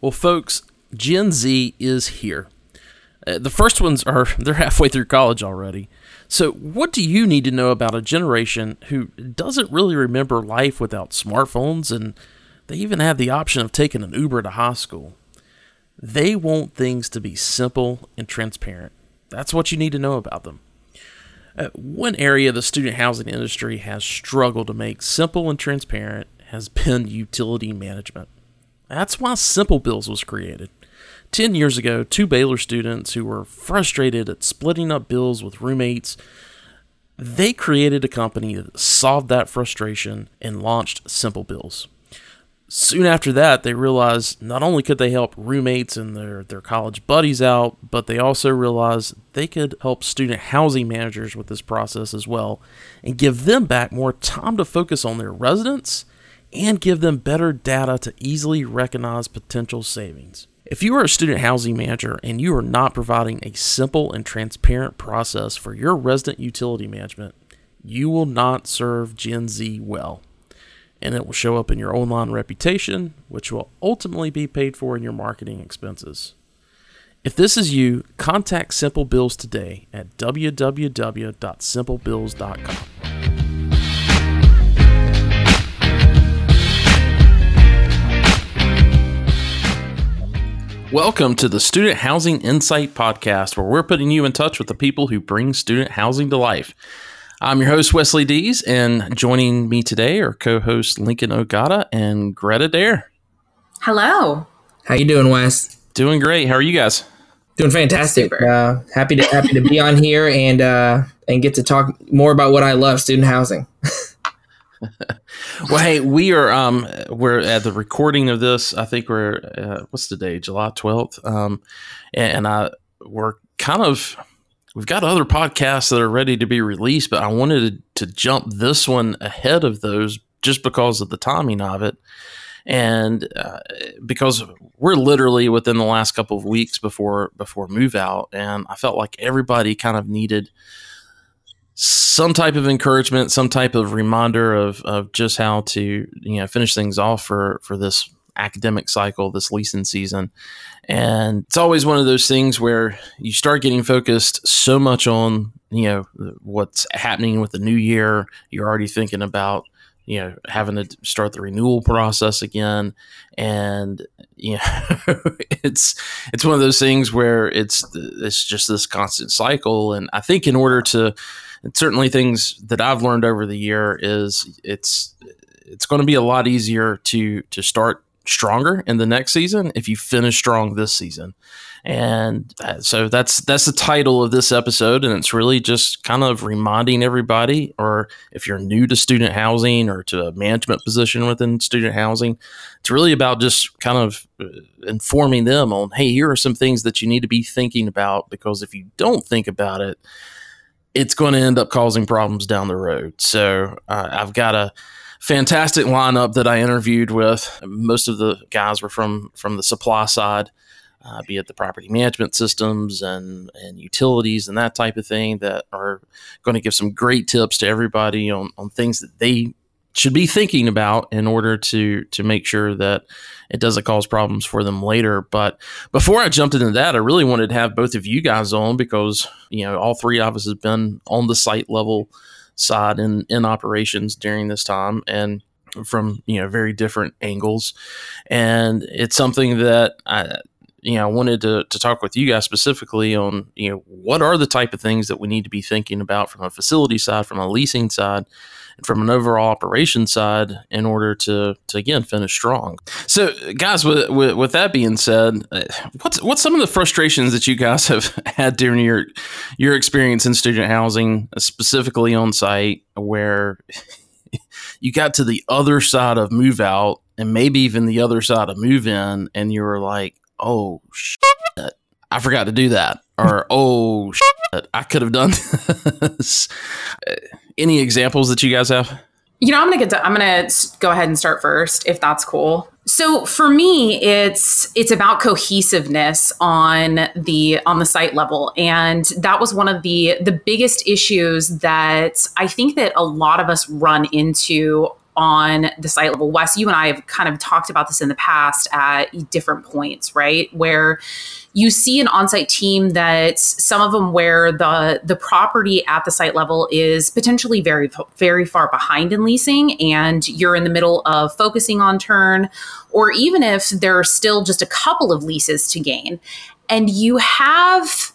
Well, folks, Gen Z is here. Uh, the first ones are they're halfway through college already. So, what do you need to know about a generation who doesn't really remember life without smartphones and they even have the option of taking an Uber to high school? They want things to be simple and transparent. That's what you need to know about them. Uh, one area the student housing industry has struggled to make simple and transparent has been utility management. That's why Simple Bills was created. 10 years ago, two Baylor students who were frustrated at splitting up bills with roommates, they created a company that solved that frustration and launched Simple Bills. Soon after that, they realized not only could they help roommates and their, their college buddies out, but they also realized they could help student housing managers with this process as well and give them back more time to focus on their residents and give them better data to easily recognize potential savings. If you are a student housing manager and you are not providing a simple and transparent process for your resident utility management, you will not serve Gen Z well. And it will show up in your online reputation, which will ultimately be paid for in your marketing expenses. If this is you, contact Simple Bills today at www.simplebills.com. Welcome to the Student Housing Insight Podcast, where we're putting you in touch with the people who bring student housing to life. I'm your host, Wesley Dees, and joining me today are co-hosts Lincoln Ogata and Greta Dare. Hello. How you doing, Wes? Doing great. How are you guys? Doing fantastic. Uh, happy to happy to be on here and uh, and get to talk more about what I love, student housing. well, hey, we are um we're at the recording of this. I think we're uh, what's the day? July twelfth. Um, and, and I we're kind of we've got other podcasts that are ready to be released, but I wanted to, to jump this one ahead of those just because of the timing of it, and uh, because we're literally within the last couple of weeks before before move out, and I felt like everybody kind of needed some type of encouragement, some type of reminder of, of just how to you know finish things off for for this academic cycle, this leasing season. And it's always one of those things where you start getting focused so much on you know what's happening with the new year. You're already thinking about you know having to start the renewal process again and you know it's it's one of those things where it's it's just this constant cycle and i think in order to and certainly things that I've learned over the year is it's it's going to be a lot easier to to start stronger in the next season if you finish strong this season. And uh, so that's that's the title of this episode, and it's really just kind of reminding everybody, or if you're new to student housing or to a management position within student housing, it's really about just kind of uh, informing them on, hey, here are some things that you need to be thinking about because if you don't think about it, it's going to end up causing problems down the road. So uh, I've got a fantastic lineup that I interviewed with. Most of the guys were from from the supply side, uh, be it the property management systems and and utilities and that type of thing that are going to give some great tips to everybody on on things that they should be thinking about in order to to make sure that it doesn't cause problems for them later. But before I jumped into that, I really wanted to have both of you guys on because you know all three of us have been on the site level side in in operations during this time and from you know very different angles and it's something that I you know, I wanted to, to talk with you guys specifically on, you know, what are the type of things that we need to be thinking about from a facility side, from a leasing side, from an overall operation side in order to, to again, finish strong. So, guys, with, with, with that being said, uh, what's, what's some of the frustrations that you guys have had during your, your experience in student housing, specifically on site, where you got to the other side of move out and maybe even the other side of move in, and you were like, oh shit, I forgot to do that, or oh shit, I could have done this. Any examples that you guys have? You know, I'm gonna get. To, I'm gonna go ahead and start first, if that's cool. So for me, it's it's about cohesiveness on the on the site level, and that was one of the the biggest issues that I think that a lot of us run into on the site level. Wes, you and I have kind of talked about this in the past at different points, right? Where you see an on-site team that some of them where the the property at the site level is potentially very very far behind in leasing and you're in the middle of focusing on turn or even if there are still just a couple of leases to gain and you have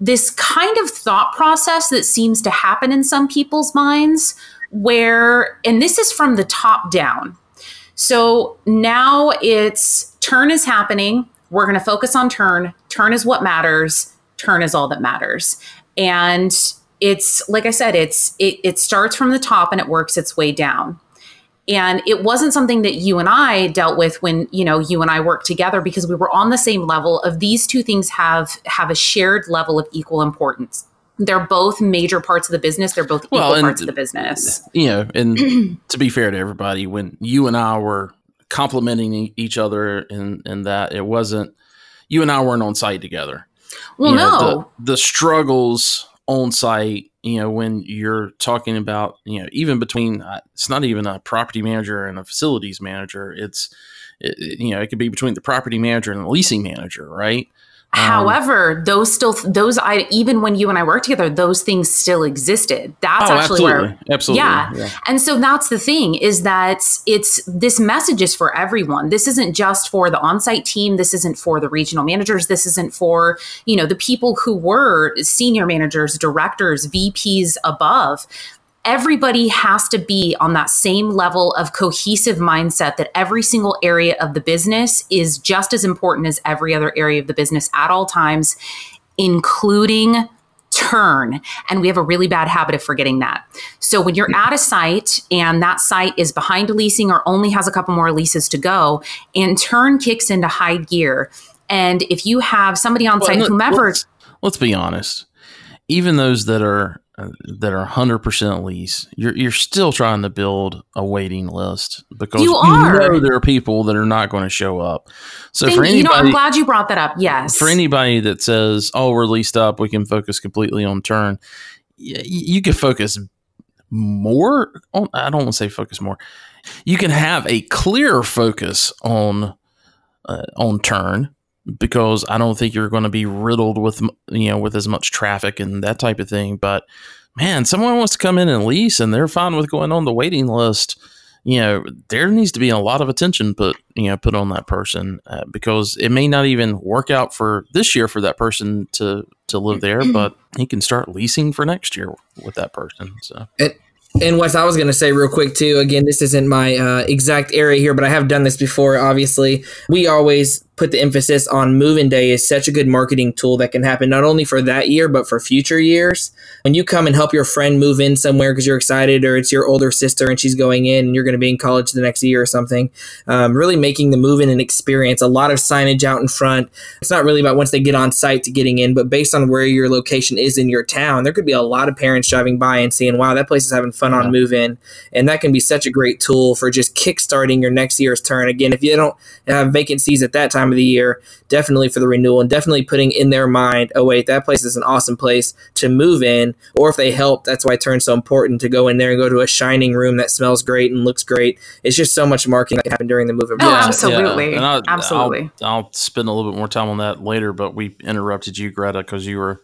this kind of thought process that seems to happen in some people's minds where and this is from the top down so now it's turn is happening we're going to focus on turn. Turn is what matters. Turn is all that matters. And it's like I said, it's it, it starts from the top and it works its way down. And it wasn't something that you and I dealt with when you know you and I worked together because we were on the same level of these two things have have a shared level of equal importance. They're both major parts of the business. They're both equal well, parts of the business. You know, and to be fair to everybody, when you and I were complimenting each other in in that it wasn't you and I weren't on site together. Well, you know, no, the, the, struggles on site. You know, when you're talking about you know even between uh, it's not even a property manager and a facilities manager. It's it, you know it could be between the property manager and the leasing manager, right? Um, However, those still those I even when you and I worked together, those things still existed. That's oh, actually absolutely. where absolutely yeah. yeah. And so that's the thing is that it's this message is for everyone. This isn't just for the on-site team, this isn't for the regional managers, this isn't for, you know, the people who were senior managers, directors, VPs above everybody has to be on that same level of cohesive mindset that every single area of the business is just as important as every other area of the business at all times, including turn. And we have a really bad habit of forgetting that. So when you're at a site and that site is behind leasing or only has a couple more leases to go, and turn kicks into high gear. And if you have somebody on site, whomever. Let's, let's be honest. Even those that are that are 100% lease, you're, you're still trying to build a waiting list because you, are. know there are people that are not going to show up. So Thank for anybody, you know, I'm glad you brought that up. Yes. For anybody that says, oh, we're leased up, we can focus completely on turn, you, you can focus more on, I don't want to say focus more. You can have a clear focus on, uh, on turn because I don't think you're going to be riddled with you know with as much traffic and that type of thing. But man, someone wants to come in and lease, and they're fine with going on the waiting list. You know, there needs to be a lot of attention put you know put on that person uh, because it may not even work out for this year for that person to to live there, but he can start leasing for next year with that person. So. It- and Wes, I was going to say real quick too. Again, this isn't my uh, exact area here, but I have done this before. Obviously, we always put the emphasis on move-in day is such a good marketing tool that can happen not only for that year but for future years. When you come and help your friend move in somewhere because you're excited or it's your older sister and she's going in and you're going to be in college the next year or something um, really making the move in an experience a lot of signage out in front. It's not really about once they get on site to getting in but based on where your location is in your town there could be a lot of parents driving by and seeing wow that place is having fun yeah. on move in and that can be such a great tool for just kickstarting your next year's turn. Again if you don't have vacancies at that time time of the year, definitely for the renewal, and definitely putting in their mind, oh, wait, that place is an awesome place to move in. Or if they help, that's why it turns so important to go in there and go to a shining room that smells great and looks great. It's just so much marketing that can happen during the move-in oh, absolutely. Yeah. I'll, absolutely. I'll, I'll spend a little bit more time on that later, but we interrupted you, Greta, because you were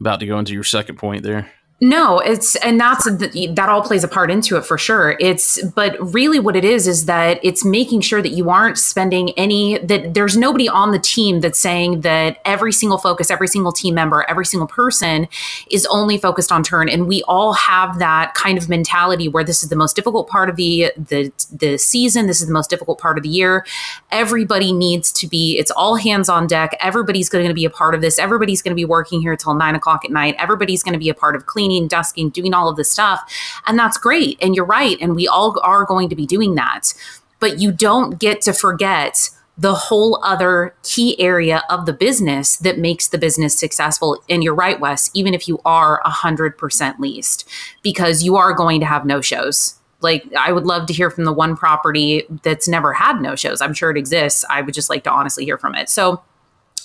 about to go into your second point there. No, it's and that's that all plays a part into it for sure. It's but really what it is is that it's making sure that you aren't spending any that there's nobody on the team that's saying that every single focus, every single team member, every single person is only focused on turn and we all have that kind of mentality where this is the most difficult part of the the the season, this is the most difficult part of the year. Everybody needs to be it's all hands on deck. Everybody's going to be a part of this. Everybody's going to be working here till nine o'clock at night. Everybody's going to be a part of cleaning cleaning, dusting, doing all of this stuff. And that's great. And you're right. And we all are going to be doing that. But you don't get to forget the whole other key area of the business that makes the business successful. And you're right, Wes, even if you are 100% leased, because you are going to have no shows. Like, I would love to hear from the one property that's never had no shows. I'm sure it exists. I would just like to honestly hear from it. So,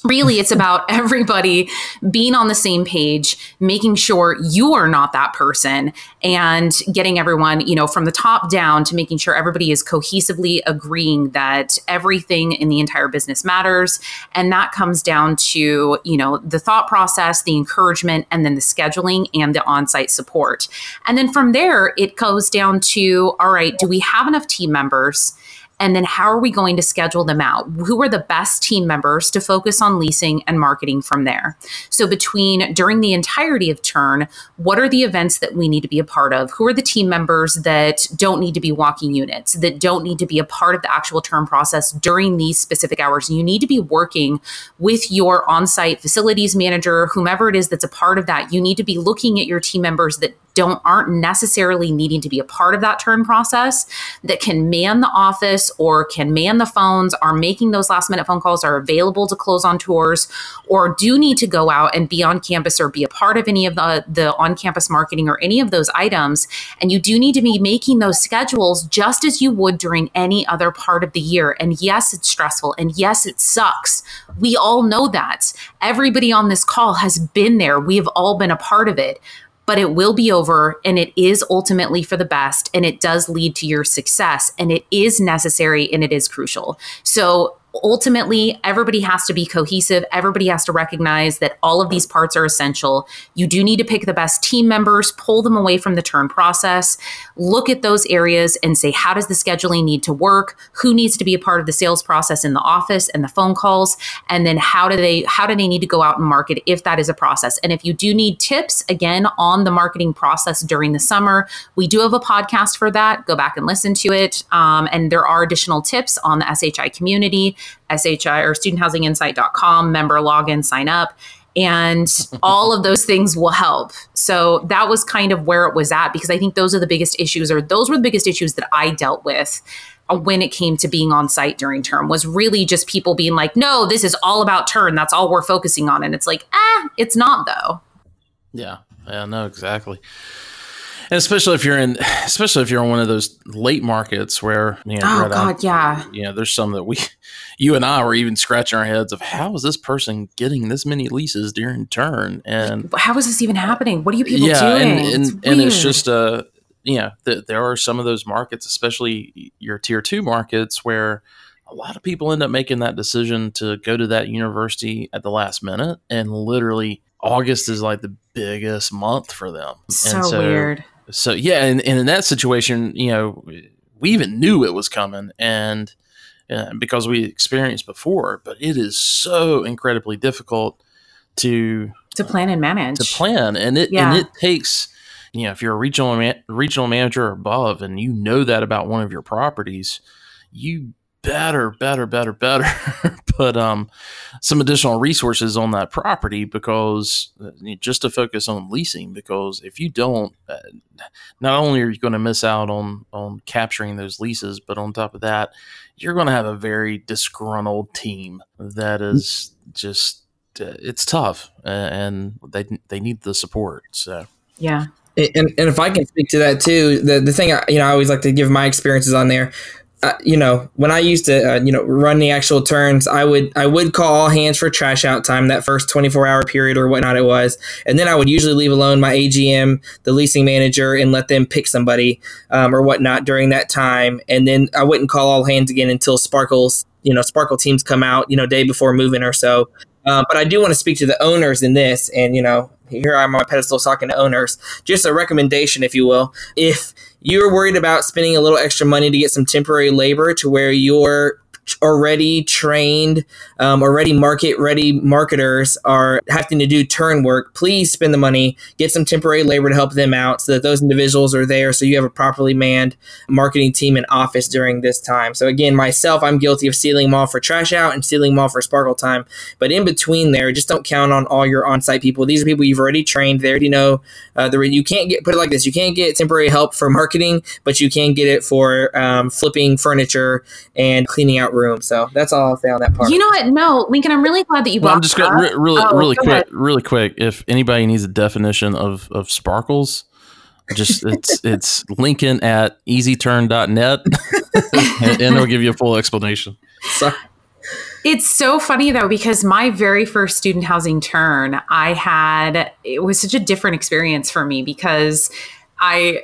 really it's about everybody being on the same page making sure you are not that person and getting everyone you know from the top down to making sure everybody is cohesively agreeing that everything in the entire business matters. And that comes down to you know the thought process the encouragement and then the scheduling and the on-site support. And then from there it goes down to all right do we have enough team members and then how are we going to schedule them out? Who are the best team members to focus on leasing and marketing from there? So, between during the entirety of turn, what are the events that we need to be a part of? Who are the team members that don't need to be walking units, that don't need to be a part of the actual turn process during these specific hours? You need to be working with your on site facilities manager, whomever it is that's a part of that. You need to be looking at your team members that don't aren't necessarily needing to be a part of that turn process that can man the office or can man the phones are making those last minute phone calls are available to close on tours or do need to go out and be on campus or be a part of any of the the on campus marketing or any of those items. And you do need to be making those schedules just as you would during any other part of the year. And yes it's stressful and yes it sucks. We all know that. Everybody on this call has been there. We have all been a part of it but it will be over and it is ultimately for the best and it does lead to your success and it is necessary and it is crucial. So ultimately everybody has to be cohesive. Everybody has to recognize that all of these parts are essential. You do need to pick the best team members pull them away from the turn process look at those areas and say how does the scheduling need to work? Who needs to be a part of the sales process in the office and the phone calls? And then how do they how do they need to go out and market if that is a process? And if you do need tips again on the marketing process during the summer we do have a podcast for that. Go back and listen to it. Um, and there are additional tips on the shi community SHI or studenthousinginsight.com, member login, sign up. And all of those things will help. So that was kind of where it was at because I think those are the biggest issues, or those were the biggest issues that I dealt with uh, when it came to being on site during term was really just people being like, no, this is all about turn. That's all we're focusing on. And it's like, ah, it's not though. Yeah. Yeah, no, exactly and especially if you're in, especially if you're in one of those late markets where you know, oh god, yeah, you know, there's some that we, you and I were even scratching our heads of how is this person getting this many leases during turn, and how is this even happening? What are you people yeah, doing? and and it's, and it's just a. Uh, you know, th- there are some of those markets, especially your tier two markets, where a lot of people end up making that decision to go to that university at the last minute and literally August is like the biggest month for them. So, so weird so yeah, and, and in that situation, you know, we even knew it was coming, and uh, because we experienced before, but it is so incredibly difficult to to plan and manage to plan, and it yeah. and it takes you know if you're a regional man, regional manager or above, and you know that about one of your properties, you better, better, better, better put um, some additional resources on that property because uh, just to focus on leasing. Because if you don't, uh, not only are you going to miss out on on capturing those leases, but on top of that, you're going to have a very disgruntled team that is just uh, it's tough and they they need the support. So yeah. And, and if I can speak to that too, the, the thing I, you know I always like to give my experiences on there uh, you know, when I used to, uh, you know, run the actual turns, I would I would call all hands for trash out time that first 24 hour period or whatnot it was, and then I would usually leave alone my AGM, the leasing manager, and let them pick somebody um, or whatnot during that time, and then I wouldn't call all hands again until Sparkles, you know, Sparkle teams come out, you know, day before moving or so. Um, but I do want to speak to the owners in this, and you know, here I'm on my pedestal talking to owners. Just a recommendation, if you will, if you're worried about spending a little extra money to get some temporary labor to where you're already trained, um, already market ready marketers are having to do turn work, please spend the money, get some temporary labor to help them out so that those individuals are there so you have a properly manned marketing team in office during this time. So, again, myself, I'm guilty of stealing them all for trash out and stealing them all for sparkle time. But in between there, just don't count on all your on site people. These are people you've already trained. They already know uh, the, you can't get, put it like this, you can't get temporary help for marketing, but you can get it for um, flipping furniture and cleaning out room. So that's all I'll say on that part. You know what? No, Lincoln, I'm really glad that you. Well, I'm just going re- really, oh, really quick, ahead. really quick. If anybody needs a definition of of sparkles, just it's it's Lincoln at easyturn.net, and, and it'll give you a full explanation. So, It's so funny though, because my very first student housing turn, I had, it was such a different experience for me because I,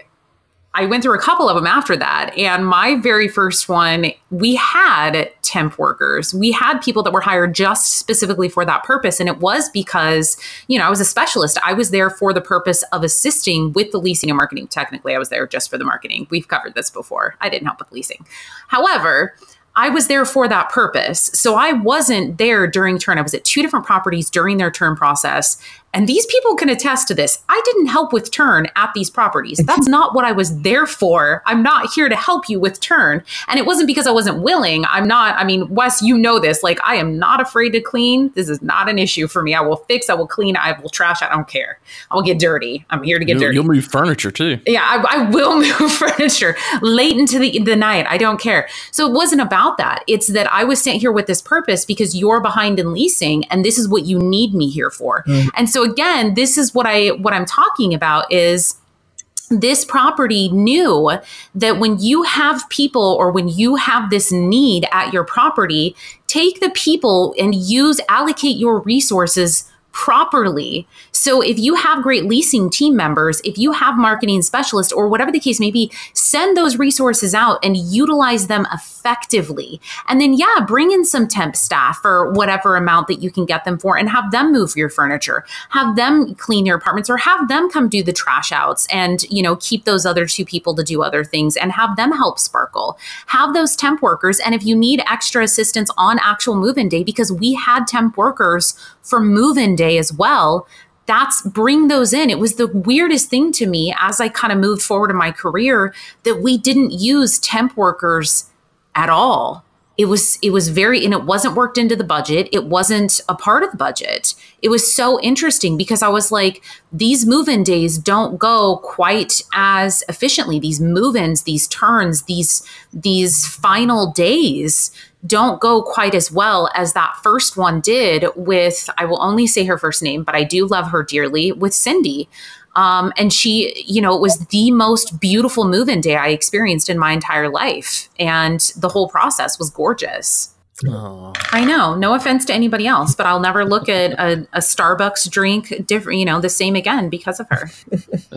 I went through a couple of them after that. And my very first one, we had temp workers. We had people that were hired just specifically for that purpose. And it was because, you know, I was a specialist. I was there for the purpose of assisting with the leasing and marketing. Technically, I was there just for the marketing. We've covered this before. I didn't help with leasing. However, I was there for that purpose. So I wasn't there during turn. I was at two different properties during their turn process. And these people can attest to this. I didn't help with turn at these properties. That's not what I was there for. I'm not here to help you with turn. And it wasn't because I wasn't willing. I'm not, I mean, Wes, you know this. Like, I am not afraid to clean. This is not an issue for me. I will fix, I will clean, I will trash. I don't care. I will get dirty. I'm here to get you'll, dirty. You'll move furniture too. Yeah, I, I will move furniture late into the, the night. I don't care. So it wasn't about that. It's that I was sent here with this purpose because you're behind in leasing and this is what you need me here for. Mm. And so again, this is what I what I'm talking about is this property knew that when you have people or when you have this need at your property, take the people and use allocate your resources properly. So if you have great leasing team members, if you have marketing specialists or whatever the case may be, send those resources out and utilize them effectively. And then yeah, bring in some temp staff for whatever amount that you can get them for and have them move your furniture. Have them clean your apartments or have them come do the trash outs and, you know, keep those other two people to do other things and have them help sparkle. Have those temp workers and if you need extra assistance on actual move-in day because we had temp workers for move-in day day as well that's bring those in. It was the weirdest thing to me as I kind of moved forward in my career that we didn't use temp workers at all. It was it was very and it wasn't worked into the budget. It wasn't a part of the budget. It was so interesting because I was like these move-in days don't go quite as efficiently. These move-ins, these turns, these these final days don't go quite as well as that first one did with, I will only say her first name, but I do love her dearly, with Cindy. Um, and she, you know, it was the most beautiful move in day I experienced in my entire life. And the whole process was gorgeous. Oh. I know. No offense to anybody else, but I'll never look at a, a Starbucks drink different, you know, the same again because of her.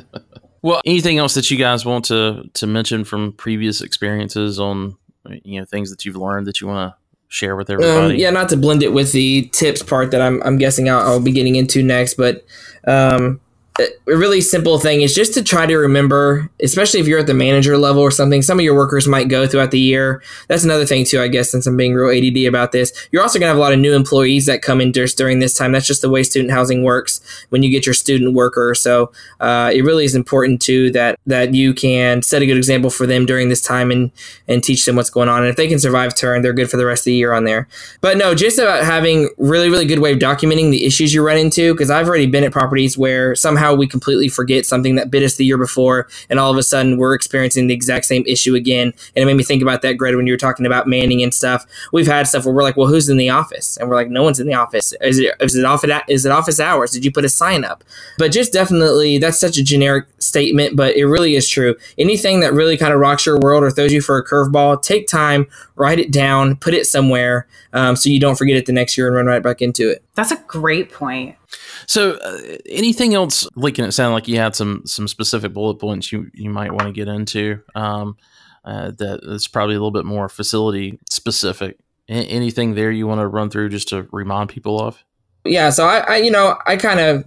well, anything else that you guys want to to mention from previous experiences on you know things that you've learned that you want to share with um, everybody? Um, yeah, not to blend it with the tips part that I'm I'm guessing I'll, I'll be getting into next, but um, a really simple thing is just to try to remember, especially if you're at the manager level or something, some of your workers might go throughout the year. That's another thing too, I guess, since I'm being real ADD about this. You're also gonna have a lot of new employees that come in just during this time. That's just the way student housing works when you get your student worker. So uh, it really is important too that that you can set a good example for them during this time and and teach them what's going on. And if they can survive turn, they're good for the rest of the year on there. But no, just about having really really good way of documenting the issues you run into because I've already been at properties where somehow somehow we completely forget something that bit us the year before, and all of a sudden we're experiencing the exact same issue again. And it made me think about that, Greg, when you were talking about manning and stuff. We've had stuff where we're like, well, who's in the office? And we're like, no one's in the office. Is it is it office is it office hours? Did you put a sign up? But just definitely, that's such a generic statement, but it really is true. Anything that really kind of rocks your world or throws you for a curveball, take time, write it down, put it somewhere, um, so you don't forget it the next year and run right back into it. That's a great point. So, uh, anything else, Lincoln? It sounded like you had some some specific bullet points you you might want to get into. Um, uh, that is probably a little bit more facility specific. A- anything there you want to run through just to remind people of? Yeah. So I, I you know, I kind of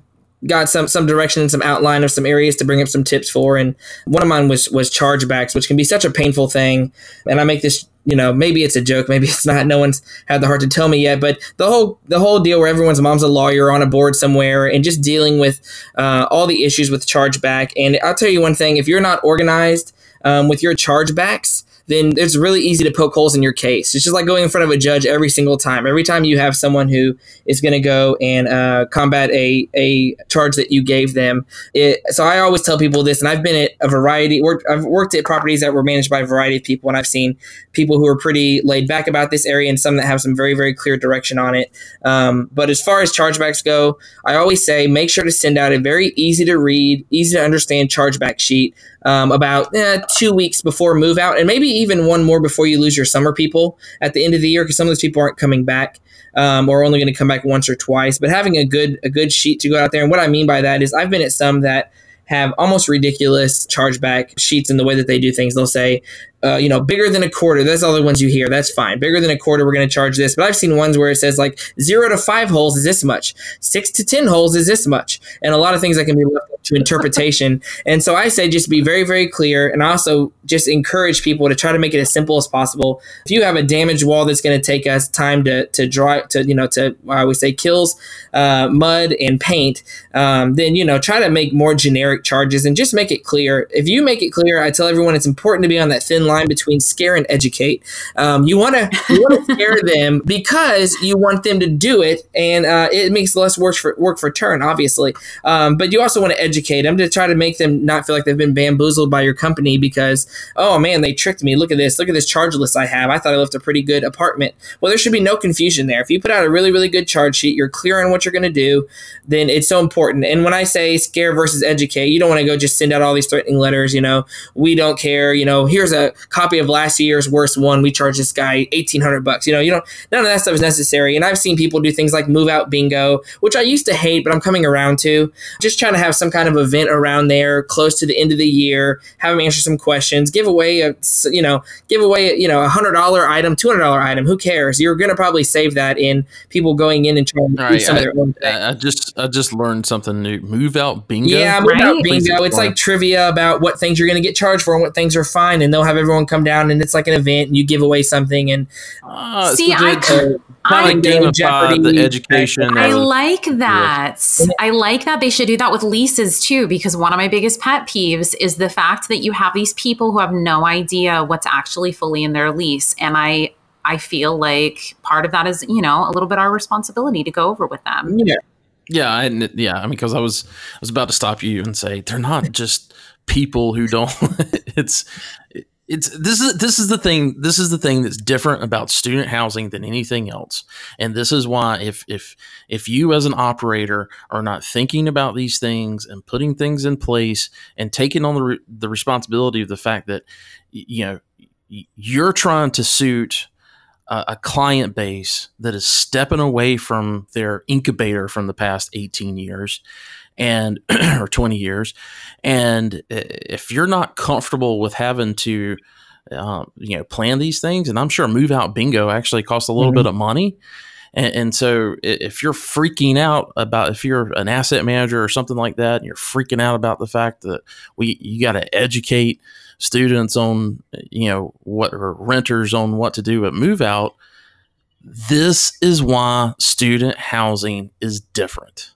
got some some direction and some outline of some areas to bring up some tips for. And one of mine was was chargebacks which can be such a painful thing. And i make this you know maybe it's a joke maybe it's not. No one's had the heart to tell me yet. But the whole the whole deal where everyone's mom's a lawyer on a board somewhere and just dealing with uh, all the issues with chargeback. And i'll tell you one thing if you're not organized um, with your chargebacks then it's really easy to poke holes in your case. It's just like going in front of a judge every single time. Every time you have someone who is going to go and uh, combat a, a charge that you gave them. It, so I always tell people this, and I've been at a variety. Worked, I've worked at properties that were managed by a variety of people, and I've seen people who are pretty laid back about this area, and some that have some very very clear direction on it. Um, but as far as chargebacks go, I always say make sure to send out a very easy to read, easy to understand chargeback sheet um, about eh, two weeks before move out, and maybe even one more before you lose your summer people at the end of the year because some of those people aren't coming back. um, or only going to come back once or twice. But having a good a good sheet to go out there, and what I mean by that is I've been at some that have almost ridiculous chargeback sheets in the way that they do things. They'll say, uh, you know, bigger than a quarter. That's all the ones you hear. That's fine. Bigger than a quarter, we're going to charge this. But I've seen ones where it says like zero to five holes is this much, six to 10 holes is this much. And a lot of things that can be left to interpretation. and so I say just be very, very clear. And also just encourage people to try to make it as simple as possible. If you have a damaged wall that's going to take us time to, to draw, to, you know, to, I would say kills uh, mud and paint, um, then, you know, try to make more generic charges and just make it clear. If you make it clear, I tell everyone it's important to be on that thin line between scare and educate. Um, you want to you want to scare them because you want them to do it, and uh, it makes less work for work for turn, obviously. Um, but you also want to educate them to try to make them not feel like they've been bamboozled by your company because oh man, they tricked me. Look at this. Look at this charge list I have. I thought I left a pretty good apartment. Well, there should be no confusion there. If you put out a really really good charge sheet, you're clear on what you're going to do. Then it's so important. And when I say scare versus educate, you don't want to go just send out all these threatening letters. You know, we don't care. You know, here's a copy of last year's worst one. We charge this guy eighteen hundred bucks. You know, you don't none of that stuff is necessary. And I've seen people do things like move out bingo, which I used to hate, but I'm coming around to. Just trying to have some kind of event around there, close to the end of the year, have them answer some questions, give away a you know, give away you know a hundred dollar item, two hundred dollar item. Who cares? You're gonna probably save that in people going in and trying to do some I, of their own thing. I just I just learned something new. Move out bingo. Yeah, move right? out bingo. It's like trivia about what things you're gonna get charged for and what things are fine, and they'll have everyone come down and it's like an event and you give away something and uh, see I, uh, I gamify the education I like that yeah. I like that they should do that with leases too because one of my biggest pet peeves is the fact that you have these people who have no idea what's actually fully in their lease. And I I feel like part of that is you know a little bit our responsibility to go over with them. Yeah. Yeah I, yeah I mean because I was I was about to stop you and say they're not just people who don't it's it's this is this is the thing this is the thing that's different about student housing than anything else. And this is why if if if you as an operator are not thinking about these things and putting things in place and taking on the, re- the responsibility of the fact that you know you're trying to suit a, a client base that is stepping away from their incubator from the past 18 years and or 20 years. And if you're not comfortable with having to um, you know plan these things and i'm sure move out bingo actually costs a little mm-hmm. bit of money. And, and, so if you're freaking out about if you're an asset manager or something like that and you're freaking out about the fact that we you got to educate students on you know what or renters on what to do at move out this is why student housing is different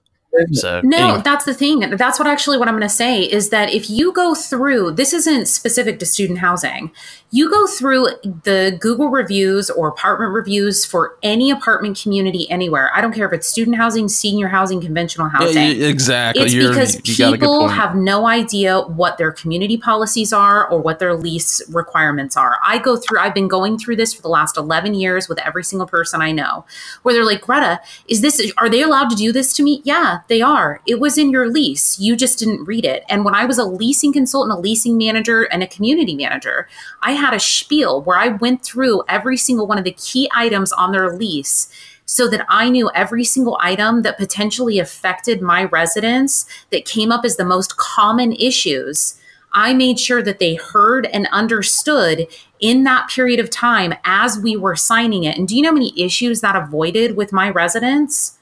so no, anyway. that's the thing. That's what actually what I'm going to say is that if you go through, this isn't specific to student housing. You go through the Google reviews or apartment reviews for any apartment community anywhere. I don't care if it's student housing, senior housing, conventional housing. Yeah, exactly. It's You're, because people have no idea what their community policies are or what their lease requirements are. I go through. I've been going through this for the last 11 years with every single person I know, where they're like, Greta, is this? Are they allowed to do this to me? Yeah they are. It was in your lease. You just didn't read it. And when I was a leasing consultant, a leasing manager, and a community manager, I had a spiel where I went through every single one of the key items on their lease so that I knew every single item that potentially affected my residents that came up as the most common issues. I made sure that they heard and understood in that period of time as we were signing it. And do you know how many issues that avoided with my residents?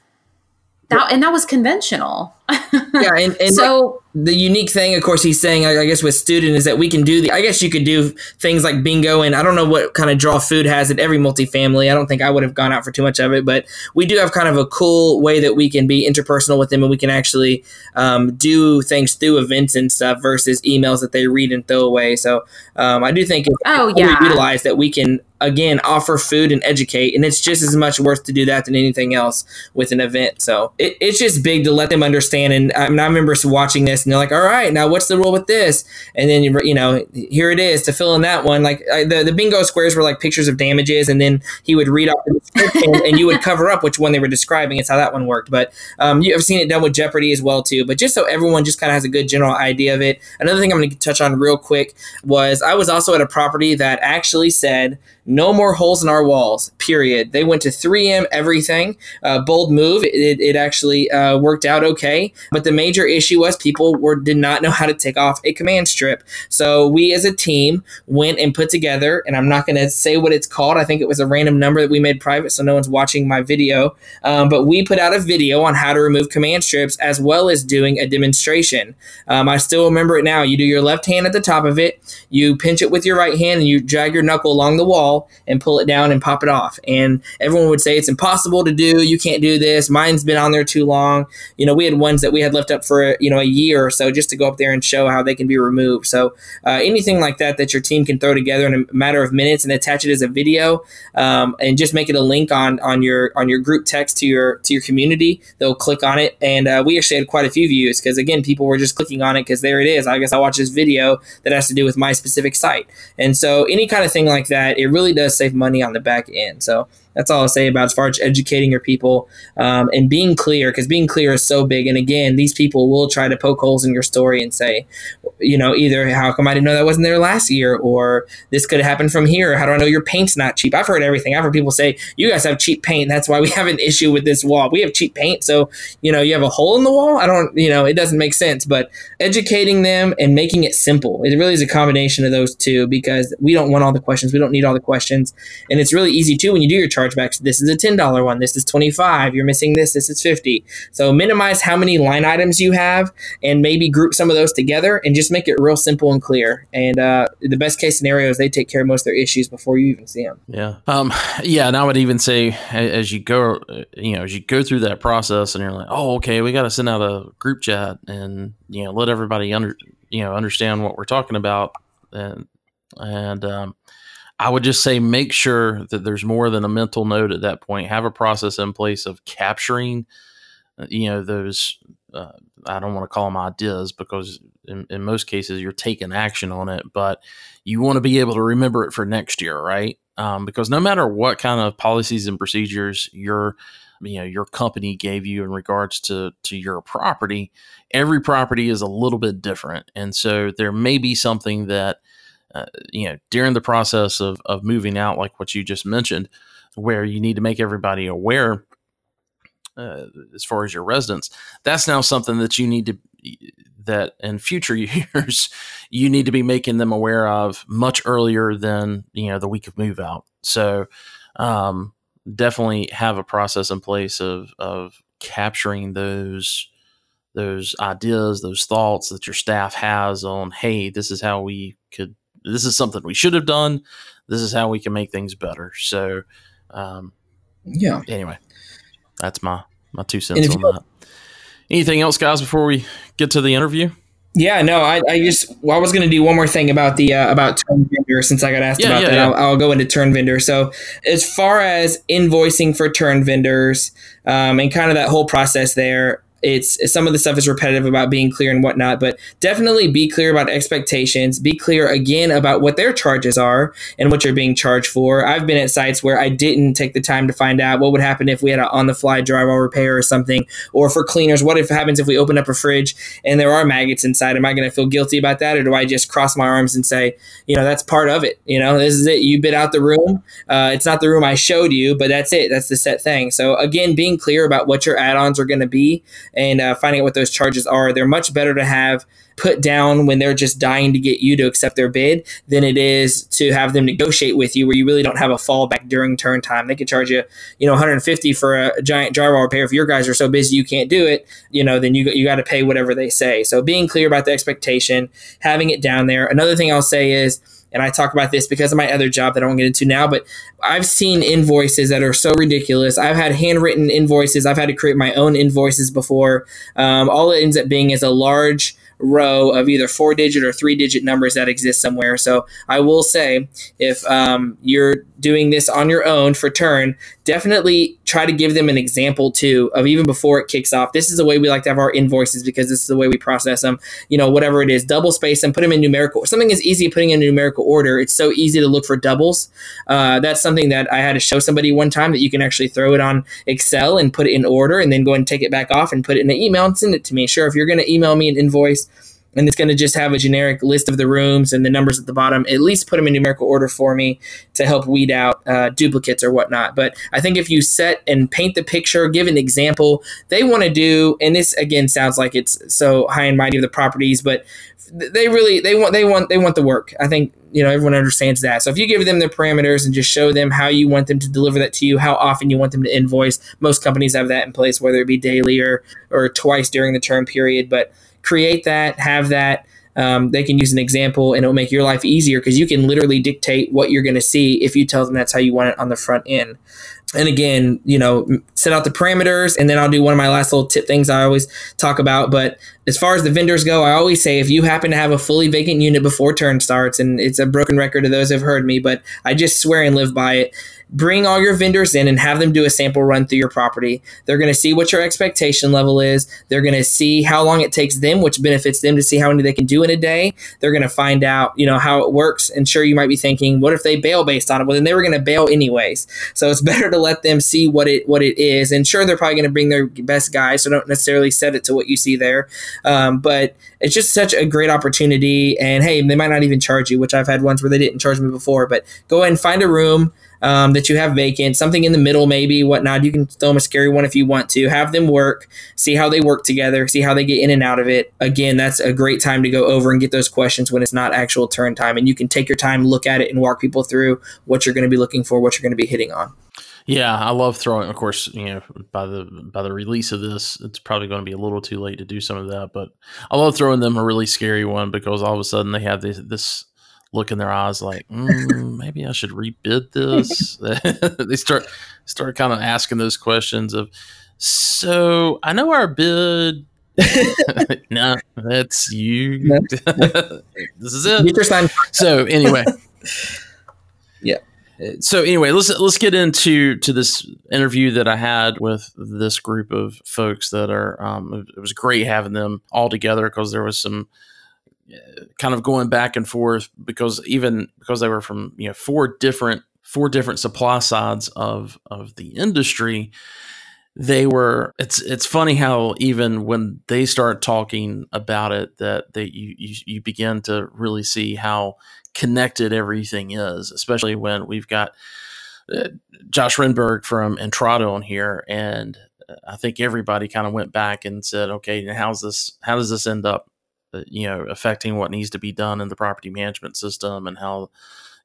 That and that was conventional yeah and, and so the unique thing of course he's saying i guess with student is that we can do the i guess you could do things like bingo and i don't know what kind of draw food has at every multifamily. I don't think i would have gone out for too much of it but we do have kind of a cool way that we can be interpersonal with them and we can actually um, do things through events and stuff versus emails that they read and throw away. So um, i do think oh yeah. utilize that we can again offer food and educate and it's just as much worth to do that than anything else with an event. So it, it's just big to let them understand understand. And I, mean, I remember watching this, and they're like, "All right, now what's the rule with this?" And then you know, here it is to fill in that one. Like I, the the bingo squares were like pictures of damages, and then he would read off the description, and you would cover up which one they were describing. It's how that one worked. But um, you have seen it done with Jeopardy as well too. But just so everyone just kind of has a good general idea of it. Another thing I'm going to touch on real quick was I was also at a property that actually said no more holes in our walls. Period. They went to 3M everything. Uh, bold move. It, it actually uh, worked out okay. But the major issue was people were did not know how to take off a command strip. So we as a team went and put together, and I'm not going to say what it's called. I think it was a random number that we made private, so no one's watching my video. Um, but we put out a video on how to remove command strips as well as doing a demonstration. Um, I still remember it now. You do your left hand at the top of it. You pinch it with your right hand, and you drag your knuckle along the wall and pull it down and pop it off. And everyone would say it's impossible to do. You can't do this. Mine's been on there too long. You know, we had that we had left up for you know a year or so just to go up there and show how they can be removed. So uh, anything like that that your team can throw together in a matter of minutes and attach it as a video um, and just make it a link on on your on your group text to your to your community. They'll click on it, and uh, we actually had quite a few views because again, people were just clicking on it because there it is. I guess I watch this video that has to do with my specific site, and so any kind of thing like that, it really does save money on the back end. So that's all I'll say about as far as educating your people um, and being clear, because being clear is so big. And again, these people will try to poke holes in your story and say, you know, either how come I didn't know that wasn't there last year, or this could have happened from here. How do I know your paint's not cheap? I've heard everything. I've heard people say you guys have cheap paint. That's why we have an issue with this wall. We have cheap paint, so you know you have a hole in the wall. I don't, you know, it doesn't make sense. But educating them and making it simple. It really is a combination of those two because we don't want all the questions. We don't need all the questions, and it's really easy too when you do your chargebacks. This is a ten dollar one. This is twenty five. You're missing this. This is fifty. So minimize how many line items you have, and maybe group some of those together, and just make it real simple and clear. And uh, the best case scenario is they take care of most of their issues before you even see them. Yeah. Um. Yeah. And I would even say as you go, you know, as you go through that process, and you're like, oh, okay, we got to send out a group chat and you know let everybody under you know understand what we're talking about and and um I would just say make sure that there's more than a mental note at that point. Have a process in place of capturing, uh, you know, those. Uh, I don't want to call them ideas because in, in most cases you're taking action on it, but you want to be able to remember it for next year, right? Um, because no matter what kind of policies and procedures your you know your company gave you in regards to to your property, every property is a little bit different, and so there may be something that uh, you know, during the process of, of moving out, like what you just mentioned, where you need to make everybody aware uh, as far as your residents, that's now something that you need to, that in future years, you need to be making them aware of much earlier than, you know, the week of move out. So, um, definitely have a process in place of, of capturing those, those ideas, those thoughts that your staff has on, hey, this is how we could this is something we should have done. This is how we can make things better. So, um, yeah. Anyway, that's my my two cents on that. Anything else, guys, before we get to the interview? Yeah, no, I, I just well, I was going to do one more thing about the uh, about turn vendor since I got asked yeah, about yeah, that. Yeah. I'll, I'll, go into turn vendor. So as far as invoicing for turn vendors um, and kind of that whole process there, it's some of the stuff is repetitive about being clear and whatnot, but definitely be clear about expectations. Be clear again about what their charges are and what you're being charged for. I've been at sites where I didn't take the time to find out what would happen if we had an on the fly drywall repair or something, or for cleaners, what if happens if we open up a fridge and there are maggots inside? Am I going to feel guilty about that, or do I just cross my arms and say, you know, that's part of it? You know, this is it. You bid out the room. Uh, it's not the room I showed you, but that's it. That's the set thing. So again, being clear about what your add-ons are going to be and uh, finding out what those charges are. They're much better to have put down when they're just dying to get you to accept their bid than it is to have them negotiate with you where you really don't have a fallback during turn time. They could charge you, you know, 150 for a giant drywall repair. If your guys are so busy you can't do it, you know, then you you got to pay whatever they say. So being clear about the expectation, having it down there. Another thing I'll say is and I talk about this because of my other job that I won't get into now, but I've seen invoices that are so ridiculous. I've had handwritten invoices. I've had to create my own invoices before. Um, all it ends up being is a large row of either four digit or three digit numbers that exist somewhere. So I will say, if um, you're doing this on your own for turn, definitely try to give them an example too of even before it kicks off. This is the way we like to have our invoices because this is the way we process them. You know, whatever it is, double space and put them in numerical. Something is easy putting in numerical order. It's so easy to look for doubles. Uh, that's something that I had to show somebody one time that you can actually throw it on Excel and put it in order and then go and take it back off and put it in an email and send it to me. Sure, if you're going to email me an invoice and it's going to just have a generic list of the rooms and the numbers at the bottom. At least put them in numerical order for me to help weed out uh, duplicates or whatnot. But I think if you set and paint the picture, give an example, they want to do, and this again sounds like it's so high and mighty of the properties, but they really they want they want they want the work. I think you know everyone understands that. So if you give them the parameters and just show them how you want them to deliver that to you, how often you want them to invoice, most companies have that in place, whether it be daily or or twice during the term period, but create that, have that. Um, they can use an example and it'll make your life easier because you can literally dictate what you're going to see if you tell them that's how you want it on the front end. And again, you know, set out the parameters, and then I'll do one of my last little tip things I always talk about. But as far as the vendors go, I always say if you happen to have a fully vacant unit before turn starts, and it's a broken record to those who've heard me, but I just swear and live by it bring all your vendors in and have them do a sample run through your property. They're going to see what your expectation level is. They're going to see how long it takes them, which benefits them to see how many they can do in a day. They're going to find out, you know, how it works. And sure, you might be thinking, what if they bail based on it? Well, then they were going to bail anyways. So it's better to let them see what it what it is. And sure, they're probably going to bring their best guys, so don't necessarily set it to what you see there. Um, but it's just such a great opportunity. And hey, they might not even charge you, which I've had ones where they didn't charge me before. But go ahead and find a room um, that you have vacant, something in the middle, maybe whatnot. You can throw them a scary one if you want to. Have them work, see how they work together, see how they get in and out of it. Again, that's a great time to go over and get those questions when it's not actual turn time, and you can take your time, look at it, and walk people through what you're going to be looking for, what you're going to be hitting on. Yeah, I love throwing. Of course, you know, by the by the release of this, it's probably going to be a little too late to do some of that. But I love throwing them a really scary one because all of a sudden they have this, this look in their eyes like mm, maybe I should rebid this. they start start kind of asking those questions of so I know our bid no, that's you. No. this is it. So anyway, yeah. So anyway, let's let's get into to this interview that I had with this group of folks that are. Um, it was great having them all together because there was some kind of going back and forth because even because they were from you know four different four different supply sides of of the industry they were it's it's funny how even when they start talking about it that they you, you you begin to really see how connected everything is especially when we've got uh, Josh Renberg from Entrata on here. And I think everybody kind of went back and said okay how's this how does this end up? uh, Uh, you know affecting what needs to be done in the property management system and how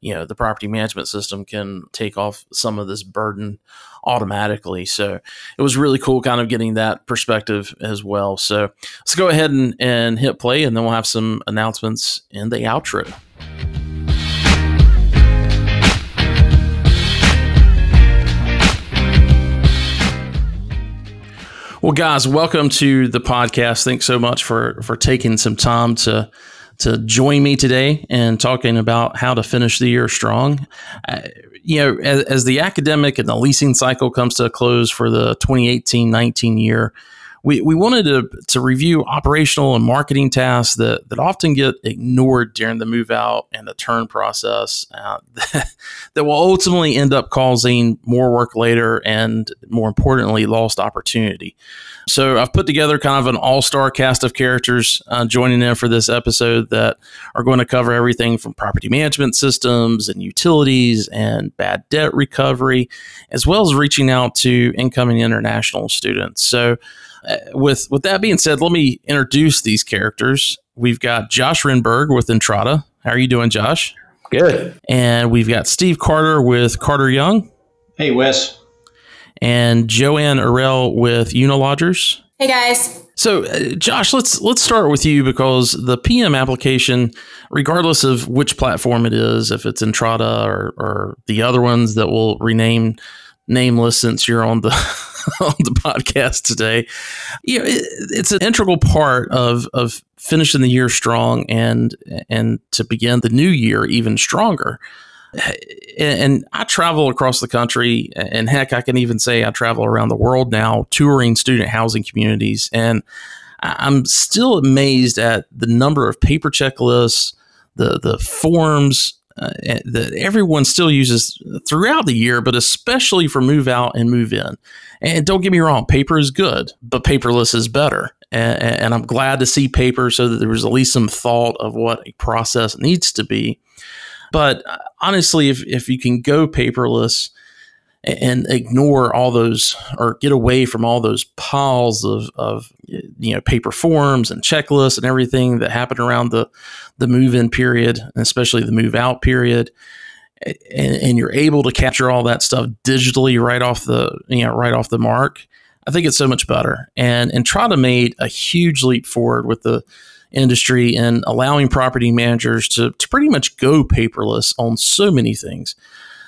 you know the property management system can take off some of this burden automatically. So it was really cool kind of getting that perspective as well. So let's go ahead and, and hit play and then we'll have some announcements in the outro Well, guys, welcome to the podcast. Thanks so much for for taking some time to to join me today and talking about how to finish the year strong. Uh, you know, as, as, the academic and the leasing cycle comes to a close for the 2018-19 year, we, we wanted to, to review operational and marketing tasks that, that often get ignored during the move out and the turn process uh, that, will ultimately end up causing more work later and, more importantly, lost opportunity. So I've put together kind of an all-star cast of characters uh, joining in for this episode that are going to cover everything from property management systems and utilities and bad debt recovery, as well as reaching out to incoming international students. So uh, with with that being said, let me introduce these characters. We've got Josh Renberg with Entrata. How are you doing, Josh? Good. And we've got Steve Carter with Carter Young. Hey, Wes. And Joanne Arell with Unilodgers. Hey guys. So, uh, Josh, let's let's start with you because the PM application, regardless of which platform it is, if it's Entrata or, or the other ones that will rename nameless since you're on the on the podcast today. You know, it, it's an integral part of of finishing the year strong and and to begin the new year even stronger. And I travel across the country, and heck, I can even say I travel around the world now, touring student housing communities, and I'm still amazed at the number of paper checklists, the the forms uh, that everyone still uses throughout the year, but especially for move out and move in. And don't get me wrong, paper is good, but paperless is better. And, and I'm glad to see paper so that there was at least some thought of what a process needs to be. But uh, honestly, if, if you can go paperless, and ignore all those or get away from all those piles of, of you know paper forms and checklists and everything that happen around the the move in period and especially the move out period and, and, you're able to capture all that stuff digitally right off the you know right off the mark i think it's so much better. And and Entrata made a huge leap forward with the industry and allowing property managers to, to pretty much go paperless on so many things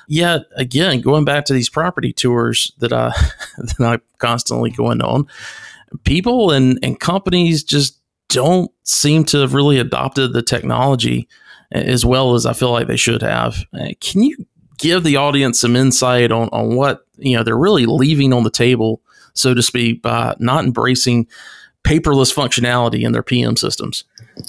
yet again, going back to these property tours that I that I'm constantly going on, people and, and companies just don't seem to have really adopted the technology as well as I feel like they should have. Uh, can you give the audience some insight on, on what you know they're really leaving on the table, so to speak, by not embracing paperless functionality in their PM systems?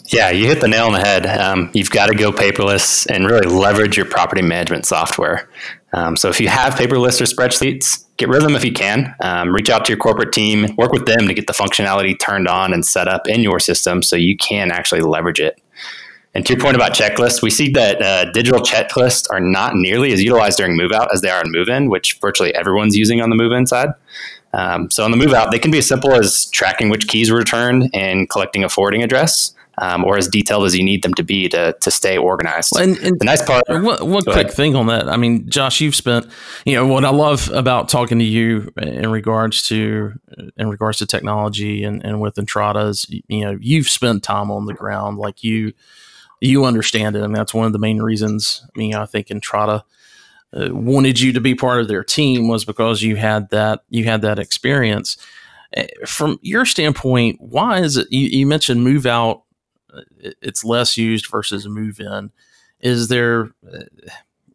Yeah, you hit the nail on the head. Um, you've got to go paperless and really leverage your property management software. Um, so if you have paperless or spreadsheets, get rid of them if you can. Um, reach out to your corporate team, work with them to get the functionality turned on and set up in your system so you can actually leverage it. And to your point about checklists, we see that uh, digital checklists are not nearly as utilized during move out as they are in move in, which virtually everyone's using on the move in side. Um, so on the move out, they can be as simple as tracking which keys were returned and collecting a forwarding address um, or as detailed as you need them to be to, to stay organized. And, and the nice part. One, one quick ahead. thing on that. I mean, Josh, you've spent, you know, what I love about talking to you in regards to in regards to technology and, and with Entrata's, you know, you've spent time on the ground, like you you understand it. I mean, that's one of the main reasons. I mean, I think Entrata uh, Uh, wanted you to be part of their team was because you had that you had that experience. Uh, from your standpoint, why is it you, you mentioned move out uh, it's less used versus move in. Is there, uh,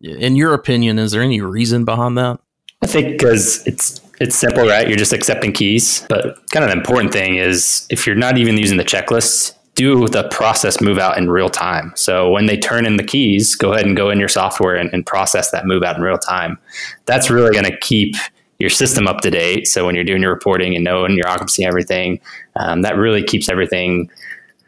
in your opinion, is there any reason behind that? I think because it's it's simple, right? You're just accepting keys. But kind of the important thing is if you're not even using the checklists, do the process move out in real time. So when they turn in the keys, go ahead and go in your software and, and process that move out in real time. That's really going to keep your system up to date. So when you're doing your reporting and knowing your occupancy and everything, um, that really keeps everything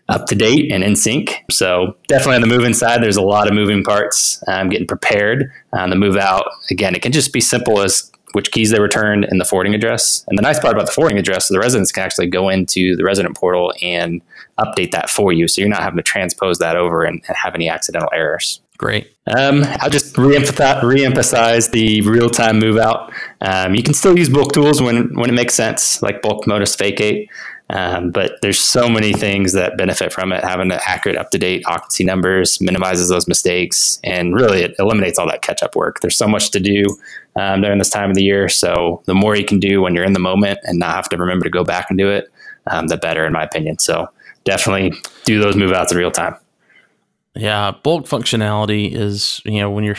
up to date and in sync. So definitely on the move inside, there's a lot of moving parts. Um, getting prepared. On um, the move out, again, it can just be simple as which keys they returned and the forwarding address. And the nice part about the forwarding address, is the residents can actually go into the resident portal and update that for you. So you're not having to transpose that over and, and have any accidental errors. Great. Um, I'll just re-emphasize, the real-time move out. Um, you can still use bulk tools when, when it makes sense, like bulk modus vacate. Um, but there's so many things that benefit from it. Having accurate, up to date occupancy numbers minimizes those mistakes, and really it eliminates all that catch up work. There's so much to do um, during this time of the year. So the more you can do when you're in the moment and not have to remember to go back and do it, um, the better, in my opinion. So definitely do those move outs in real time. Yeah, bulk functionality is you know when you're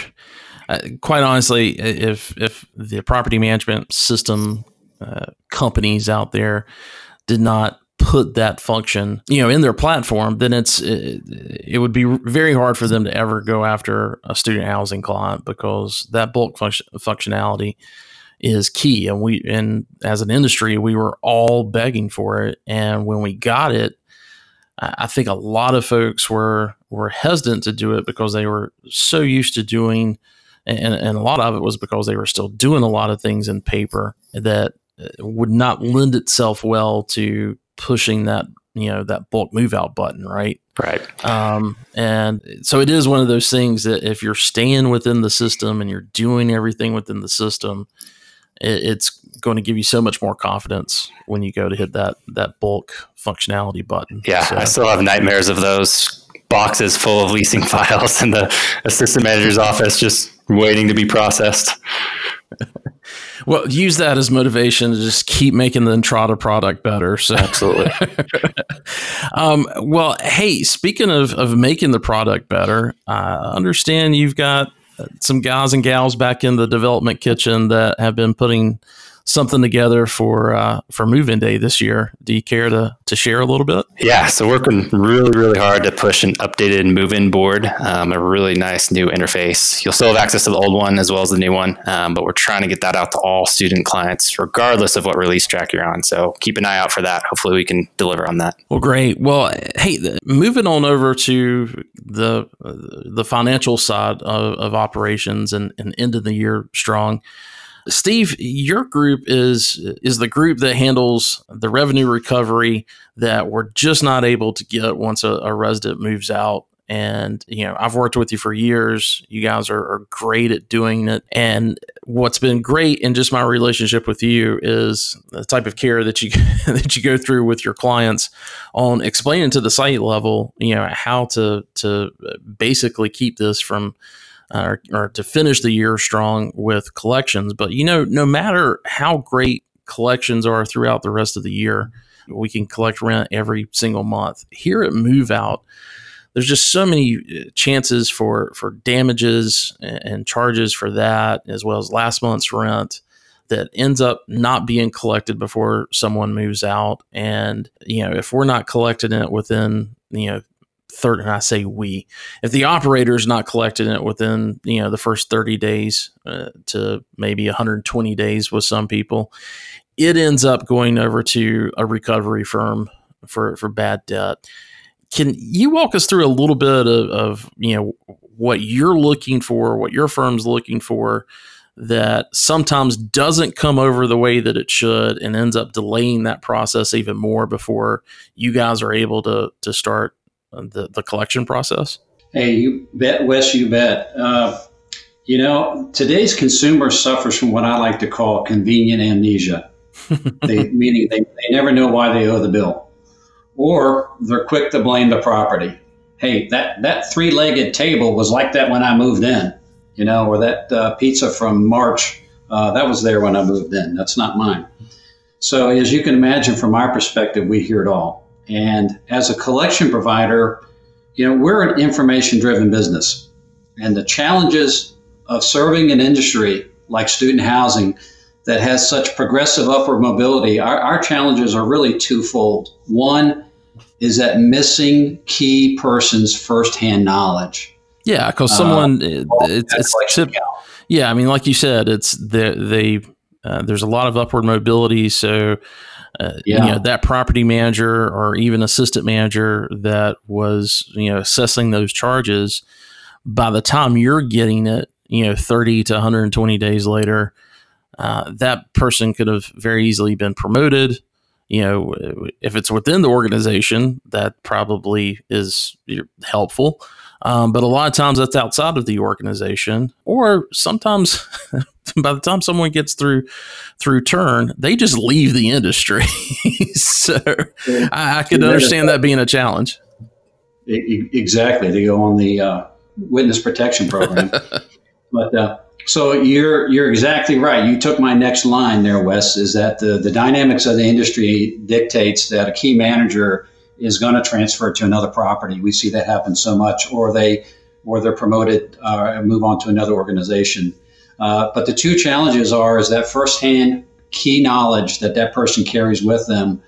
uh, quite honestly, if if the property management system uh, companies out there did not put that function, you know, in their platform, then it's it, it, would be very hard for them to ever go after a student housing client because that bulk function, functionality is key. And we and as an industry, we were all begging for it. And when we got it, I think a lot of folks were were hesitant to do it because they were so used to doing and, and a lot of it was because they were still doing a lot of things in paper that would not lend itself well to pushing that you know that bulk move out button right? Right. Um, and so it is one of those things that if you're staying within the system and you're doing everything within the system it, it's going to give you so much more confidence when you go to hit that that bulk functionality button. Yeah so, i still have nightmares of those boxes full of leasing files in the assistant manager's office just waiting to be processed well, use that as motivation to just keep making the Entrata product better. So Absolutely. um, well, hey, speaking of, of making the product better, I understand you've got some guys and gals back in the development kitchen that have been putting something together for uh, for move-in day this year. Do you care to to share a little bit? Yeah, so working really really hard to push an updated move-in board, um, a really nice new interface. You'll still have access to the old one as well as the new one, um, but we're trying to get that out to all student clients, regardless of what release track you're on. So keep an eye out for that. Hopefully, we can deliver on that. Well, great. Well, hey, moving on over to the the financial side of, of operations and, and end of the year strong. Steve, your group is is the group that handles the revenue recovery that we're just not able to get once a, a resident moves out. And you know, I've worked with you for years. You guys are, are great at doing it. And what's been great in just my relationship with you is the type of care that you that you go through with your clients on explaining to the site level, you know, how to to basically keep this from or, or to finish the year strong with collections. But you know, no matter how great collections are throughout the rest of the year, we can collect rent every single month. Here at Move Out, there's just so many uh, chances for for damages and charges for that, as well as last month's rent that ends up not being collected before someone moves out. And you know, if we're not collecting it within you know third, and I say we, if the operator is not collecting it within you know the first 30 days uh, to maybe 120 days with some people, it ends up going over to a recovery firm for for bad debt. Can you walk us through a little bit of, of you know what you're looking for, what your firm's looking for? that sometimes doesn't come over the way that it should and ends up delaying that process even more before you guys are able to to start the, the collection process? Hey, you bet, Wes, you bet. Uh, you know, today's consumer suffers from what I like to call convenient amnesia, they, meaning they, they never know why they owe the bill, or they're quick to blame the property. Hey, that, that three legged table was like that when I moved in, you know, or that uh, pizza from March, uh, that was there when I moved in. That's not mine. So, as you can imagine, from our perspective, we hear it all. And as a collection provider, you know, we're an information driven business. And the challenges of serving an industry like student housing that has such progressive upward mobility, our, our challenges are really twofold. One is that missing key person's firsthand knowledge. Yeah, because someone, uh, it's, it's tip, yeah, I mean, like you said, it's the, they, uh, there's a lot of upward mobility. So, uh, yeah. you know that property manager or even assistant manager that was you know assessing those charges by the time you're getting it you know 30 to 120 days later uh, that person could have very easily been promoted you know if it's within the organization that probably is helpful um, but a lot of times that's outside of the organization, or sometimes by the time someone gets through through turn, they just leave the industry. so I, I could understand that being a challenge. Exactly, they go on the uh, witness protection program. but uh, so you're you're exactly right. You took my next line there, Wes. Is that the the dynamics of the industry dictates that a key manager is going to transfer to another property. We see that happen so much, or they or they're promoted uh, and move on to another organization. Uh, but the two challenges are is that firsthand key knowledge that that person carries with them,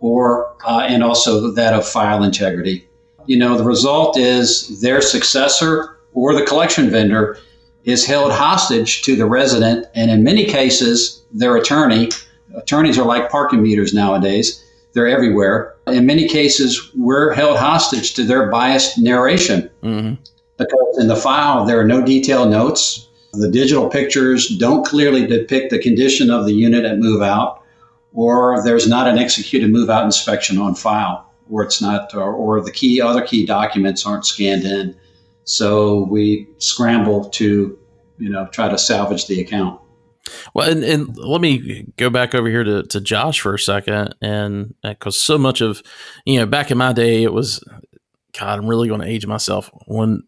or uh, and also that of file integrity. You know, the result is their successor or the collection vendor is held hostage to the resident, and in many cases, their attorney. Attorneys are like parking meters nowadays they're everywhere. In many cases, we're held hostage to their biased narration mm-hmm. because in the file there are no detailed notes. The digital pictures don't clearly depict the condition of the unit at move out, or there's not an executed move out inspection on file, or it's not, or, or the key other key documents aren't scanned in. So we scramble to, you know, try to salvage the account. Well, and, and let me go back over here to, to Josh for a second. And because uh, so much of, you know, back in my day, it was, God, I'm really going to age myself. When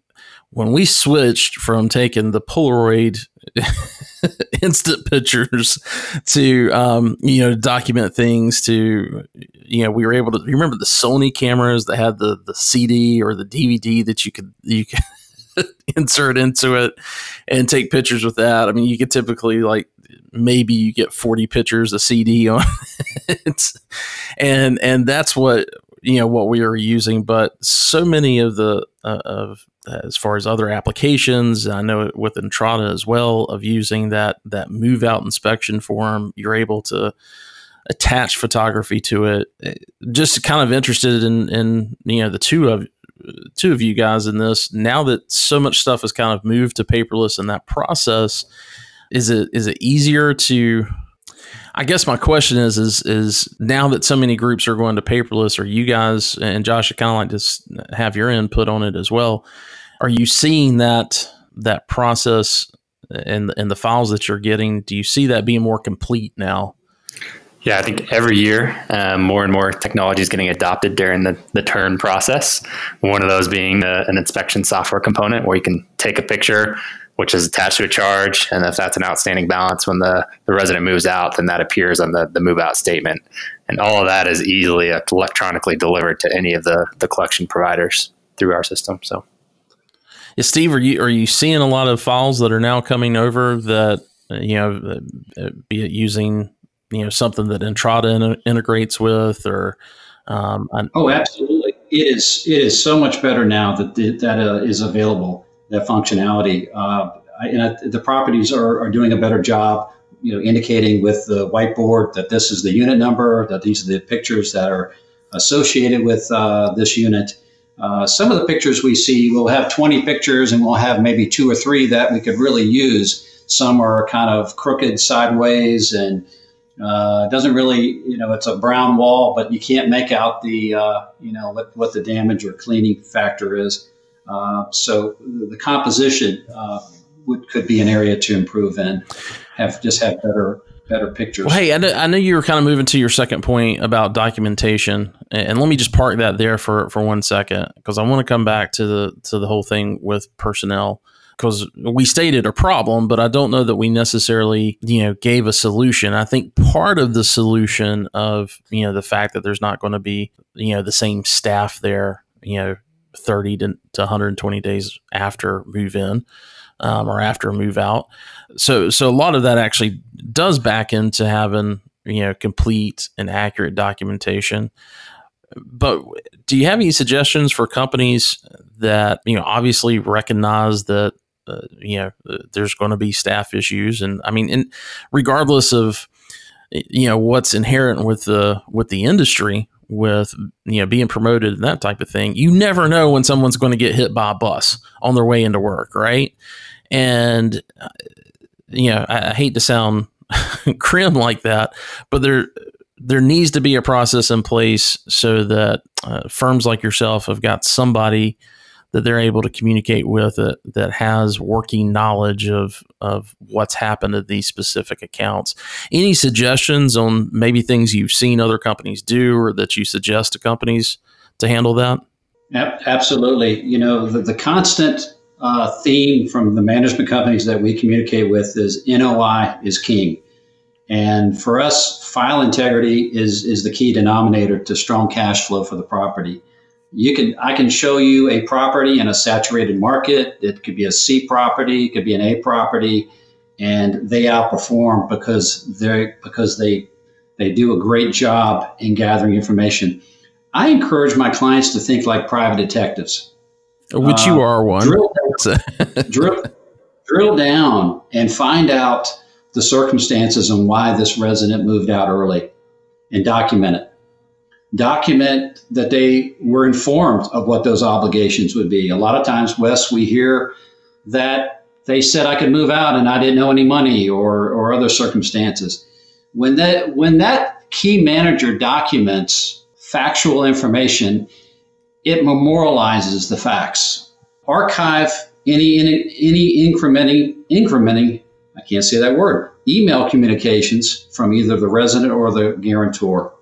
when we switched from taking the Polaroid instant pictures to um, you know document things to you know we were able to remember the Sony cameras that had the the CD or the DVD that you could you could insert into it and take pictures with that. I mean, you could typically like maybe you get 40 pictures a CD on it. and and that's what you know what we are using but so many of the uh, of as far as other applications i know with entrata as well of using that that move out inspection form you're able to attach photography to it just kind of interested in in you know the two of two of you guys in this now that so much stuff has kind of moved to paperless in that process is it is it easier to I guess my question is is is now that so many groups are going to paperless, are you guys and Josh, I kind of like to have your input on it as well. Are you seeing that that process and and the files that you're getting? Do you see that being more complete now? Yeah, I think every year um, more and more technology is getting adopted during the, the turn process. One of those being an inspection software component where you can take a picture, which is attached to a charge. And if that's an outstanding balance when the, the resident moves out, then that appears on the, the move out statement. And all of that is easily electronically delivered to any of the, the collection providers through our system. So, yeah, Steve, are you are you seeing a lot of files that are now coming over that you know, uh, be it using you know something that Entrata in, integrates with, or um, oh, absolutely, it is it is so much better now that the, that uh, is available that functionality. Uh, and the properties are, are doing a better job, you know, indicating with the whiteboard that this is the unit number, that these are the pictures that are associated with uh, this unit. Uh, some of the pictures we see, we'll have 20 pictures and we'll have maybe two or three that we could really use. Some are kind of crooked sideways and uh, doesn't really, you know, it's a brown wall, but you can't make out the, uh, you know, what, what the damage or cleaning factor is. Uh, so the composition uh, would, could be an area to improve and have just have better better pictures. Well, hey, I know, I know you were kind of moving to your second point about documentation, and let me just park that there for for one second because I want to come back to the to the whole thing with personnel because we stated a problem, but I don't know that we necessarily, you know, gave a solution. I think part of the solution of, you know, the fact that there's not going to be, you know, the same staff there, you know, 30 to, to 120 days after move in um, or after move out. So, so a lot of that actually does back into having you know complete and accurate documentation. But do you have any suggestions for companies that you know obviously recognize that uh, you know there's going to be staff issues, and I mean, regardless of you know what's inherent with the with the industry with you know being promoted and that type of thing you never know when someone's going to get hit by a bus on their way into work right? And uh, you know I, I hate to sound grim like that but there there needs to be a process in place so that uh, firms like yourself have got somebody that they're able to communicate with it that has working knowledge of of what's happened to these specific accounts. Any suggestions on maybe things you've seen other companies do or that you suggest to companies to handle that? Absolutely. You know, the, the constant uh, theme from the management companies that we communicate with is NOI is king. And for us, file integrity is, is the key denominator to strong cash flow for the property you can I can show you a property in a saturated market. It could be a C property, it could be an A property, and they outperform because they because they they do a great job in gathering information. I encourage my clients to think like private detectives, which uh, you are one. Drill, drill down and find out the circumstances and why this resident moved out early, and document it document that they were informed of what those obligations would be. A lot of times, Wes, we hear that they said I could move out and I didn't know any money or, or other circumstances. When that when that key manager documents factual information, it memorializes the facts. Archive any any, any incrementing incrementing I can't say that word email communications from either the resident or the guarantor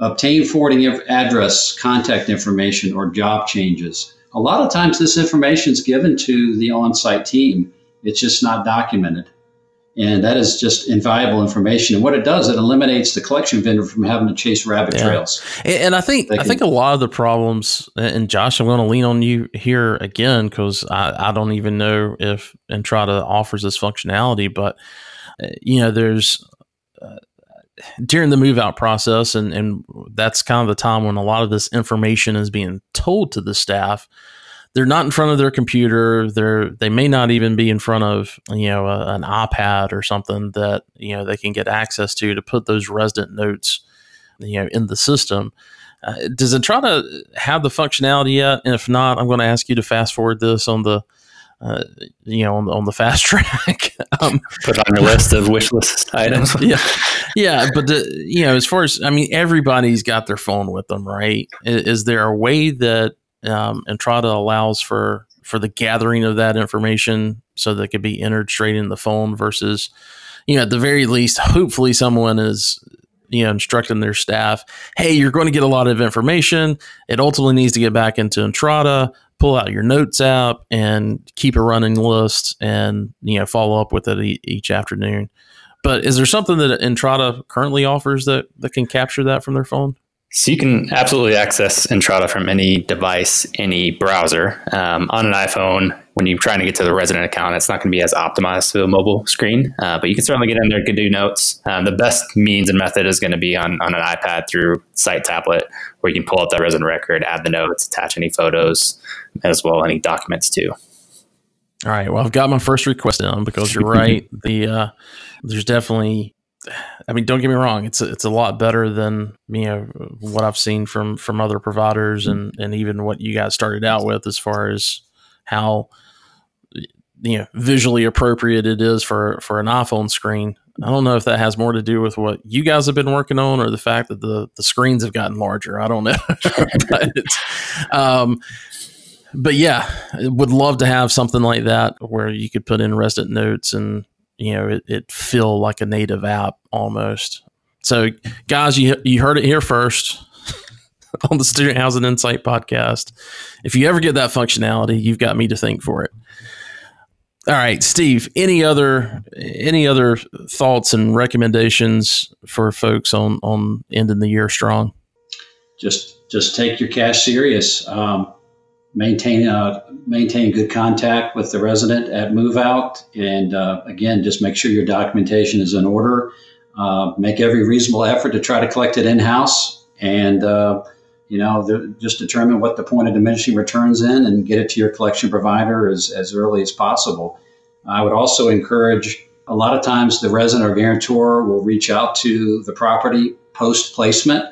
obtain forwarding address, contact information, or job changes. A lot of times, this information is given to the on site team It's just not documented. And that is just invaluable information. And what it does, it eliminates the collection vendor from having to chase rabbit yeah. trails. And, I think I think a lot of the problems, and Josh, I'm going to lean on you here again because I, I don't even know if Entrata offers this functionality, but uh, you know, there's uh, during the move out process, and and that's kind of the time when a lot of this information is being told to the staff they're not in front of their computer. They're they may not even be in front of you know a, an iPad or something that you know they can get access to to put those resident notes you know in the system. Uh, does it try to have the functionality yet? And if not, I'm going to ask you to fast forward this on the uh, you know, on, on, the fast track. um, Put on your list of wish list items. yeah, yeah, but the, you know, as far as I mean, everybody's got their phone with them, right? Is, is there a way that um, Entrata allows for for the gathering of that information so that it could be entered straight in the phone versus you know at the very least hopefully someone is you know instructing their staff hey you're going to get a lot of information. It ultimately needs to get back into Entrata. Pull out your notes app and keep a running list and you know follow up with it e- each afternoon. But is there something that Entrata currently offers that that can capture that from their phone? So you can absolutely access Entrata from any device, any browser. Um, on an iPhone, when you're trying to get to the resident account, it's not going to be as optimized to a mobile screen, uh, but you can certainly get in there, can do notes. Um, the best means and method is going to be on, on an iPad through Site Tablet, where you can pull up that resident record, add the notes, attach any photos, as well any documents too. All right. Well, I've got my first request in because you're right. the uh, there's definitely I mean, don't get me wrong; it's a, it's a lot better than you know what I've seen from from other providers, and and even what you guys started out with as far as how you know visually appropriate it is for for an iPhone screen. I don't know if that has more to do with what you guys have been working on, or the fact that the the screens have gotten larger. I don't know, but um, but yeah, would love to have something like that where you could put in resident notes and you know it, it feel like a native app almost. So, guys, you you heard it here first on the Student Housing Insight podcast. If you ever get that functionality, you've got me to thank for it. All right, Steve. Any other any other thoughts and recommendations for folks on on ending the year strong? Just just take your cash serious. Um, maintain uh, maintain good contact with the resident at move out, and uh, again, just make sure your documentation is in order. Uh, make every reasonable effort to try to collect it in house, and uh, you know the, just determine what the point of diminishing returns in, and get it to your collection provider as as early as possible. I would also encourage. A lot of times, the resident or guarantor will reach out to the property post placement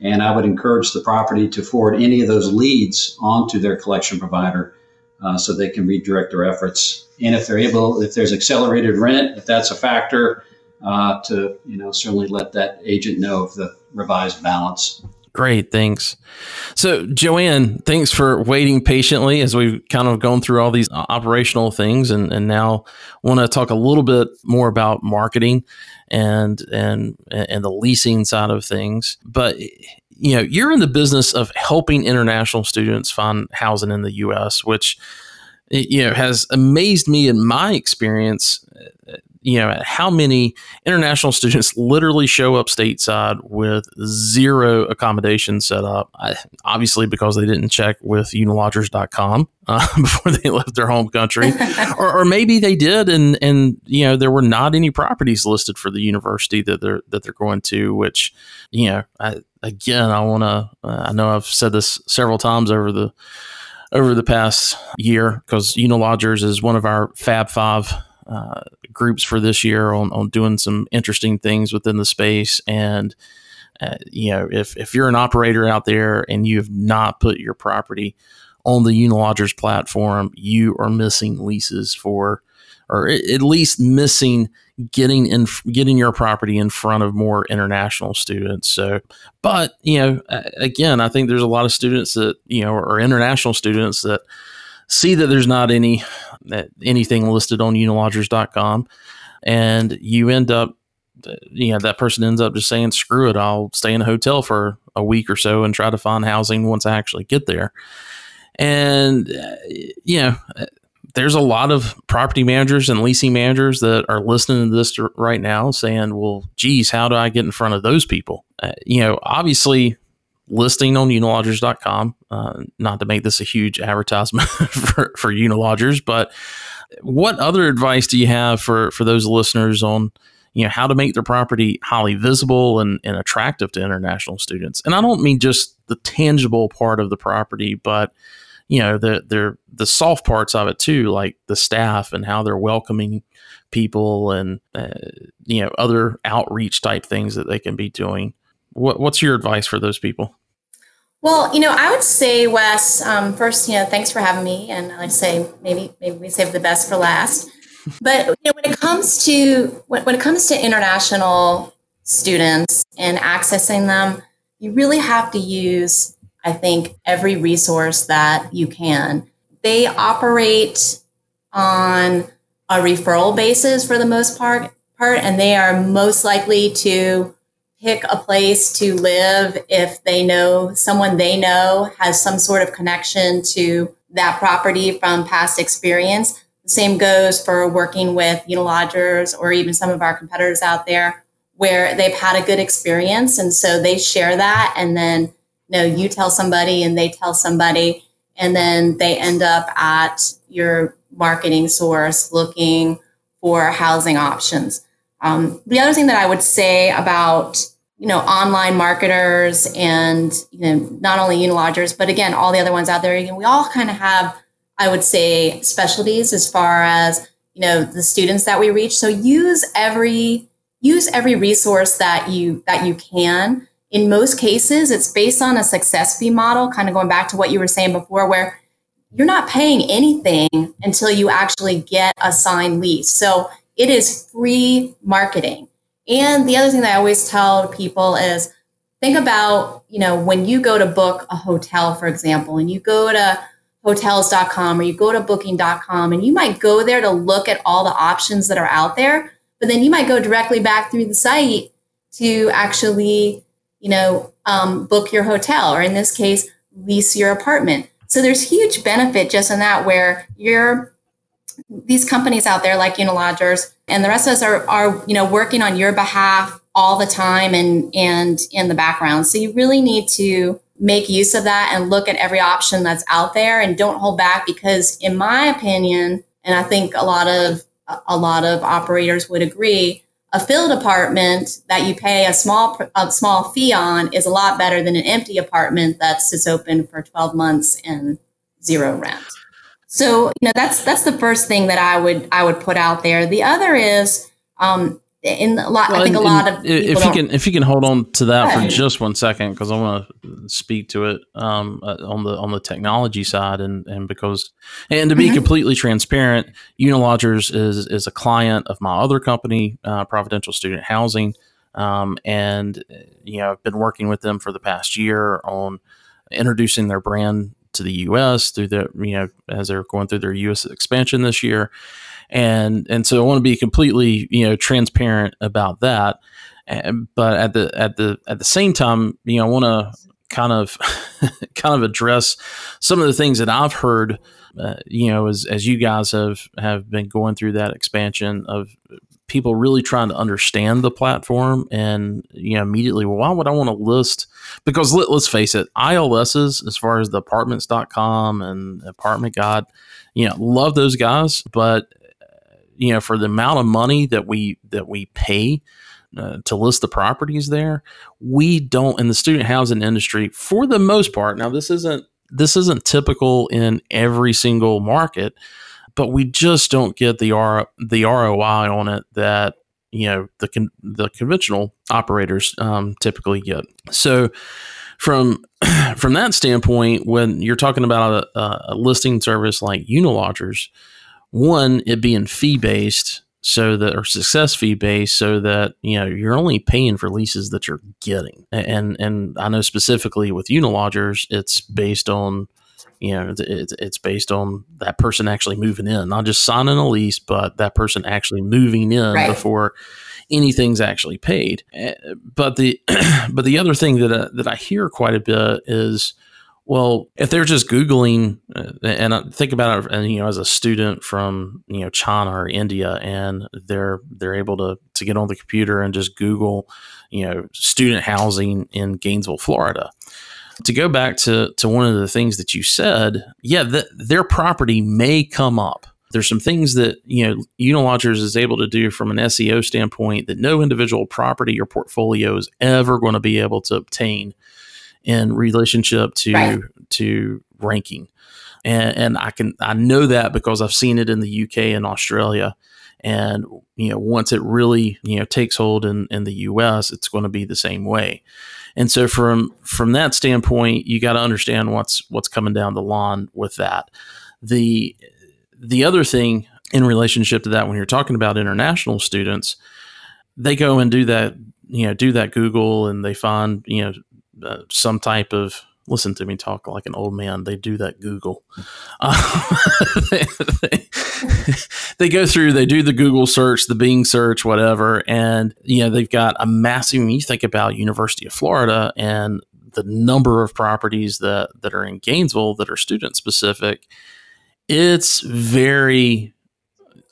and I would encourage the property to forward any of those leads onto their collection provider uh, so they can redirect their efforts. And if they're able, if there's accelerated rent, if that's a factor, uh, to you know certainly let that agent know of the revised balance. Great, thanks. So, Joanne, thanks for waiting patiently as we've kind of gone through all these operational things, and, and now want to talk a little bit more about marketing and and and the leasing side of things. But you know, you're in the business of helping international students find housing in the U.S., which you know has amazed me in my experience you know, how many international students literally show up stateside with zero accommodation set up, I, obviously because they didn't check with unilodgers.com uh, before they left their home country, or, or, maybe they did, and and you know there were not any properties listed for the university that they're that they're going to, which you know, I, again, I want to, uh, I know I've said this several times over the over the past year because Unilodgers is one of our Fab Five uh, groups for this year on, on doing some interesting things within the space. And, uh, you know, if, if you're an operator out there and you have not put your property on the Unilodgers platform, you are missing leases for, or at least missing getting in getting your property in front of more international students so but you know again i think there's a lot of students that you know are international students that see that there's not any anything listed on unilodgers.com and you end up you know that person ends up just saying screw it i'll stay in a hotel for a week or so and try to find housing once i actually get there and uh, you know there's a lot of property managers and leasing managers that are listening to this right now saying, well, geez, how do I get in front of those people? Uh, you know, obviously, listing on unilodgers.com, uh, not to make this a huge advertisement for, for unilodgers, but what other advice do you have for, for those listeners on, you know, how to make their property highly visible and, and attractive to international students? And I don't mean just the tangible part of the property, but you know the the the soft parts of it too, like the staff and how they're welcoming people and uh, you know other outreach type things that they can be doing. What, what's your advice for those people? Well, you know, I would say, Wes, um, first, you know, thanks for having me, and I'd say maybe maybe we save the best for last. But you know, when it comes to when, when it comes to international students and accessing them, you really have to use I think, every resource that you can. They operate on a referral basis for the most part, part and they are most likely to pick a place to live if they know someone they know has some sort of connection to that property from past experience. The same goes for working with Unilodgers or even some of our competitors out there where they've had a good experience. And so they share that and then you know, you tell somebody and they tell somebody, and then they end up at your marketing source looking for housing options. Um, the other thing that I would say about you know online marketers and you know not only unilodgers but again all the other ones out there again, we all kind of have i would say specialties as far as you know the students that we reach so use every use every resource that you that you can in most cases, it's based on a success fee model, kind of going back to what you were saying before, where you're not paying anything until you actually get a signed lease. So it is free marketing. And the other thing that I always tell people is think about, you know, when you go to book a hotel, for example, and you go to hotels.com or you go to booking.com and you might go there to look at all the options that are out there, but then you might go directly back through the site to actually you know, um, book your hotel, or in this case, lease your apartment. So there's huge benefit just in that where you're these companies out there like Unilodgers and the rest of us are, are you know working on your behalf all the time and and in the background. So you really need to make use of that and look at every option that's out there and don't hold back because in my opinion and I think a lot of a lot of operators would agree a filled apartment that you pay a small a small fee on is a lot better than an empty apartment that sits open for 12 months and zero rent. So you know that's that's the first thing that I would I would put out there. The other is um, in a lot. Well, I think and, a lot of if you can if you can hold on to that for just one second because I want to speak to it um, uh, on the on the technology side and and because and to be mm-hmm. completely transparent, Unilodgers is is a client of my other company, uh, Providential Student Housing, um, and you know I've been working with them for the past year on introducing their brand to the U.S. through the you know as they're going through their U.S. expansion this year and and so I want to be completely you know transparent about that. But at the at the at the same time, you know, I want to kind of kind of address some of the things that I've heard. Uh, you know, as as you guys have have been going through that expansion of people really trying to understand the platform and you know immediately well why would i want to list because let, us face it ils's as far as the apartments.com and apartment guide you know love those guys but you know for the amount of money that we that we pay uh, to list the properties there we don't in the student housing industry for the most part now this isn't this isn't typical in every single market but we just don't get the R, the ROI on it that you know the con- the conventional operators um, typically get. So from from that standpoint when you're talking about a, a listing service like unilodgers one, it being fee based so that or success fee based so that you know you're only paying for leases that you're getting. And and i know specifically with unilodgers it's based on you know it's, it's based on that person actually moving in not just signing a lease but that person actually moving in right. before anything's actually paid eh, but the but the other thing that uh, that i hear quite a bit is Well, if they're just Googling, uh, and I think about it, and you know, as a student from you know China or India, and they're they're able to to get on the computer and just Google, you know, student housing in Gainesville, Florida. To go back to to one of the things that you said, yeah, the, their property may come up. There's some things that you know Unilodgers is able to do from an SEO standpoint that no individual property or portfolio is ever going to be able to obtain in relationship to right. to ranking. And, and I can I know that because I've seen it in the UK and Australia. And you know, once it really you know takes hold in, in the US, it's going to be the same way. And so from from that standpoint, you got to understand what's what's coming down the lawn with that. The the other thing in relationship to that, when you're talking about international students, they go and do that, you know, do that Google and they find, you know, uh, some type of listen to me talk like an old man. They do that Google. Uh, they, they, they, go through, they do the Google search, the Bing search, whatever, and you know they've got a massive. When you think about University of Florida and the number of properties that that are in Gainesville that are student specific, it's very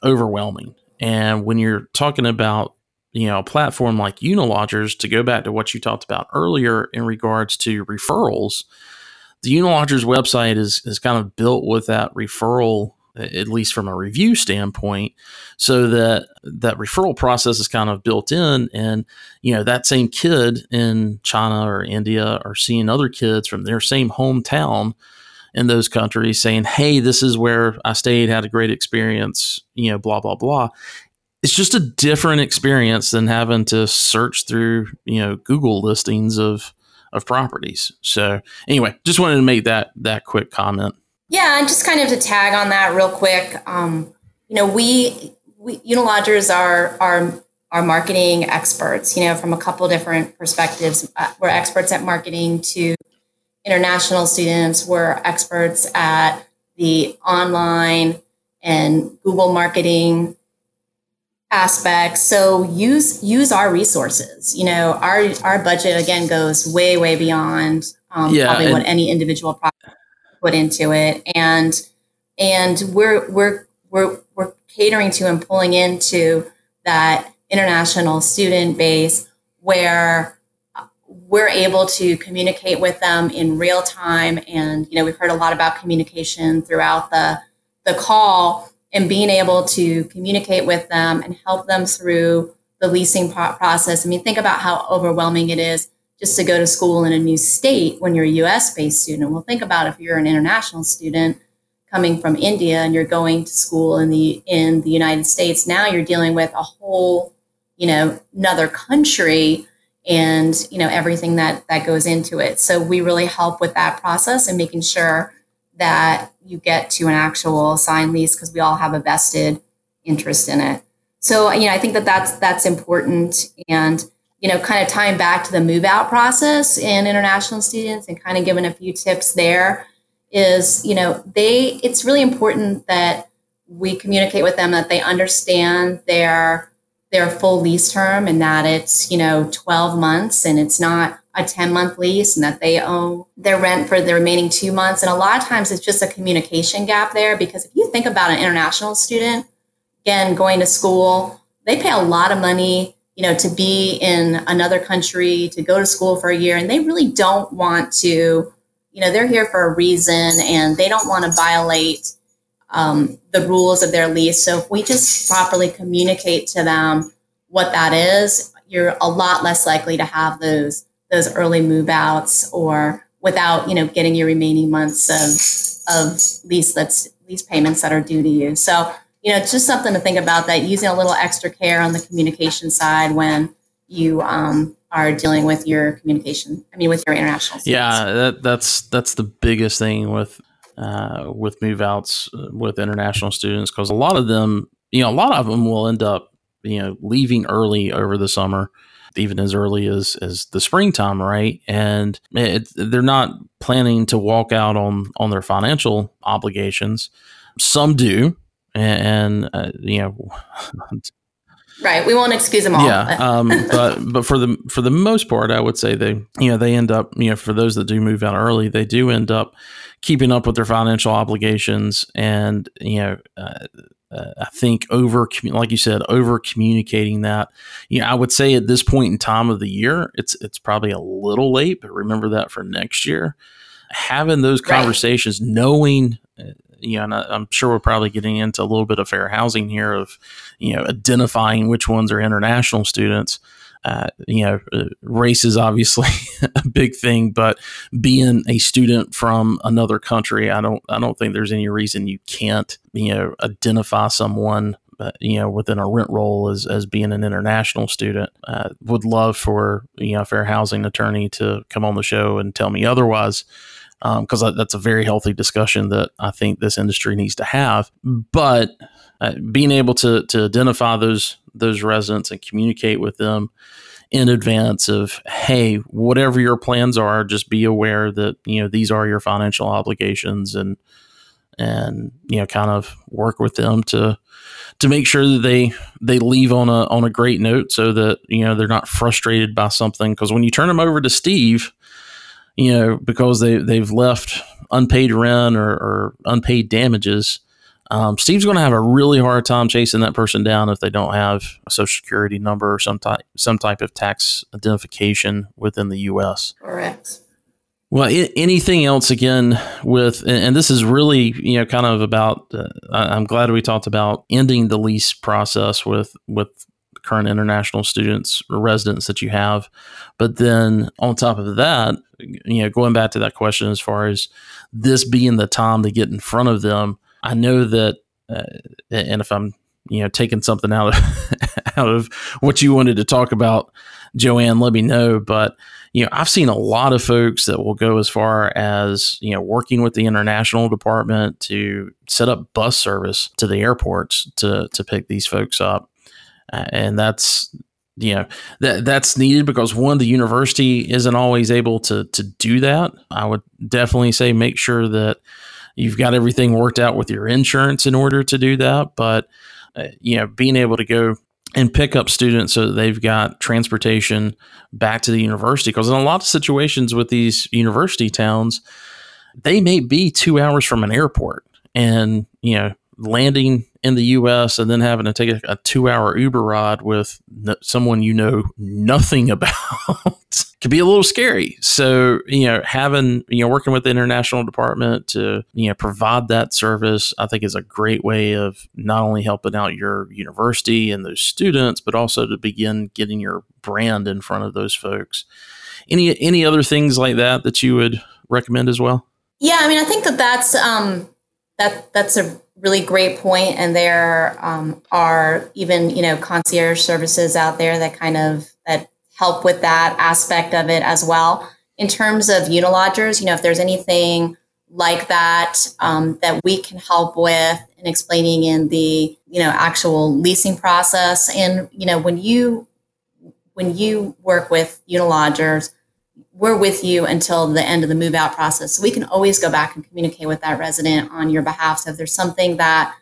overwhelming. And when you're talking about you know, a platform like Unilodgers, to go back to what you talked about earlier in regards to referrals, the Unilodgers website is is kind of built with that referral, at least from a review standpoint, so that that referral process is kind of built in, and you know that same kid in China or India are seeing other kids from their same hometown in those countries saying, "Hey, this is where I stayed, had a great experience," you know, blah blah blah it's just a different experience than having to search through you know Google listings of of properties. So anyway, just wanted to make that that quick comment. Yeah, and just kind of to tag on that real quick. Um, you know, we, we Unilodgers are are are marketing experts. You know, from a couple different perspectives. Uh, we're experts at marketing to international students. We're experts at the online and Google marketing aspects. So use use our resources. You know, our our budget again goes way way beyond um, yeah, probably what any individual put into it, and and we're we're we're we're catering to and pulling into that international student base where we're able to communicate with them in real time and you know we've heard a lot about communication throughout the the call and being able to communicate with them and help them through the leasing process. I mean, think about how overwhelming it is just to go to school in a new state when you're a US based student. Well, think about if you're an international student coming from India and you're going to school in the in the United States. Now you're dealing with a whole, you know, another country and you know everything that that goes into it. So we really help with that process and making sure that you get to an actual signed lease because we all have a vested interest in it. So, you know, I think that that's that's important and you know, kind of tying back to the move out process in international students and kind of giving a few tips there is, you know, they it's really important that we communicate with them that they understand their their full lease term and that it's, you know, 12 months and it's not a 10 month lease and that they owe their rent for the remaining two months. And a lot of times it's just a communication gap there because if you think about an international student, again, going to school, they pay a lot of money, you know, to be in another country, to go to school for a year, and they really don't want to, you know, they're here for a reason and they don't want to violate um, the rules of their lease. So if we just properly communicate to them what that is, you're a lot less likely to have those those early move outs or without you know getting your remaining months of of lease that's lease payments that are due to you so you know it's just something to think about that using a little extra care on the communication side when you um, are dealing with your communication i mean with your international students. yeah that, that's that's the biggest thing with uh, with move outs uh, with international students because a lot of them you know a lot of them will end up you know leaving early over the summer even as early as as the springtime, right? And it, they're not planning to walk out on on their financial obligations. Some do, and, and uh, you know. Right. We won't excuse them all. Yeah. Um, but but for the for the most part, I would say they you know they end up you know for those that do move out early, they do end up keeping up with their financial obligations and you know. Uh, uh, I think over, like you said, over communicating that. You know, I would say at this point in time of the year, it's it's probably a little late, but remember that for next year, having those conversations, right. knowing uh, you know, and I, am sure we're probably getting into a little bit of fair housing here of, you know, identifying which ones are international students. Uh, you know, uh, race is obviously a big thing, but being a student from another country, I don't, I don't think there's any reason you can't, you know, identify someone uh, you know, within a rent roll as, as being an international student. Uh, would love for, you know, a fair housing attorney to come on the show and tell me otherwise because um, that's a very healthy discussion that I think this industry needs to have. But uh, being able to to identify those those residents and communicate with them in advance of hey whatever your plans are just be aware that you know these are your financial obligations and and you know kind of work with them to to make sure that they they leave on a on a great note so that you know they're not frustrated by something. Because when you turn them over to Steve you know, because they they've left unpaid rent or, or unpaid damages, um, Steve's going to have a really hard time chasing that person down if they don't have a social security number or some type some type of tax identification within the U.S. Correct. Well, I- anything else again with, and this is really you know kind of about. Uh, I'm glad we talked about ending the lease process with with current international students or residents that you have. But then on top of that, you know, going back to that question as far as this being the time to get in front of them, I know that, uh, and if I'm, you know, taking something out of out of what you wanted to talk about, Joanne, let me know. But you know, I've seen a lot of folks that will go as far as you know working with the international department to set up bus service to the airports to to pick these folks up and that's you know that that's needed because one the university isn't always able to to do that i would definitely say make sure that you've got everything worked out with your insurance in order to do that but uh, you know being able to go and pick up students so that they've got transportation back to the university because in a lot of situations with these university towns they may be two hours from an airport and you know landing in the U.S. and then having to take a, a two-hour Uber ride with someone you know nothing about could be a little scary. So you know, having you know working with the international department to you know provide that service, I think is a great way of not only helping out your university and those students, but also to begin getting your brand in front of those folks. Any any other things like that that you would recommend as well? Yeah, I mean, I think that that's um, that that's a really great point and there um, are even you know concierge services out there that kind of help with that aspect of it as well in terms of unilodgers you know if there's anything like that um, that we can help with in explaining in the you know actual leasing process and you know when you when you work with unilodgers we're with you until the end of the move out process. So we can always go back and communicate with that resident on your behalf. So if there's something that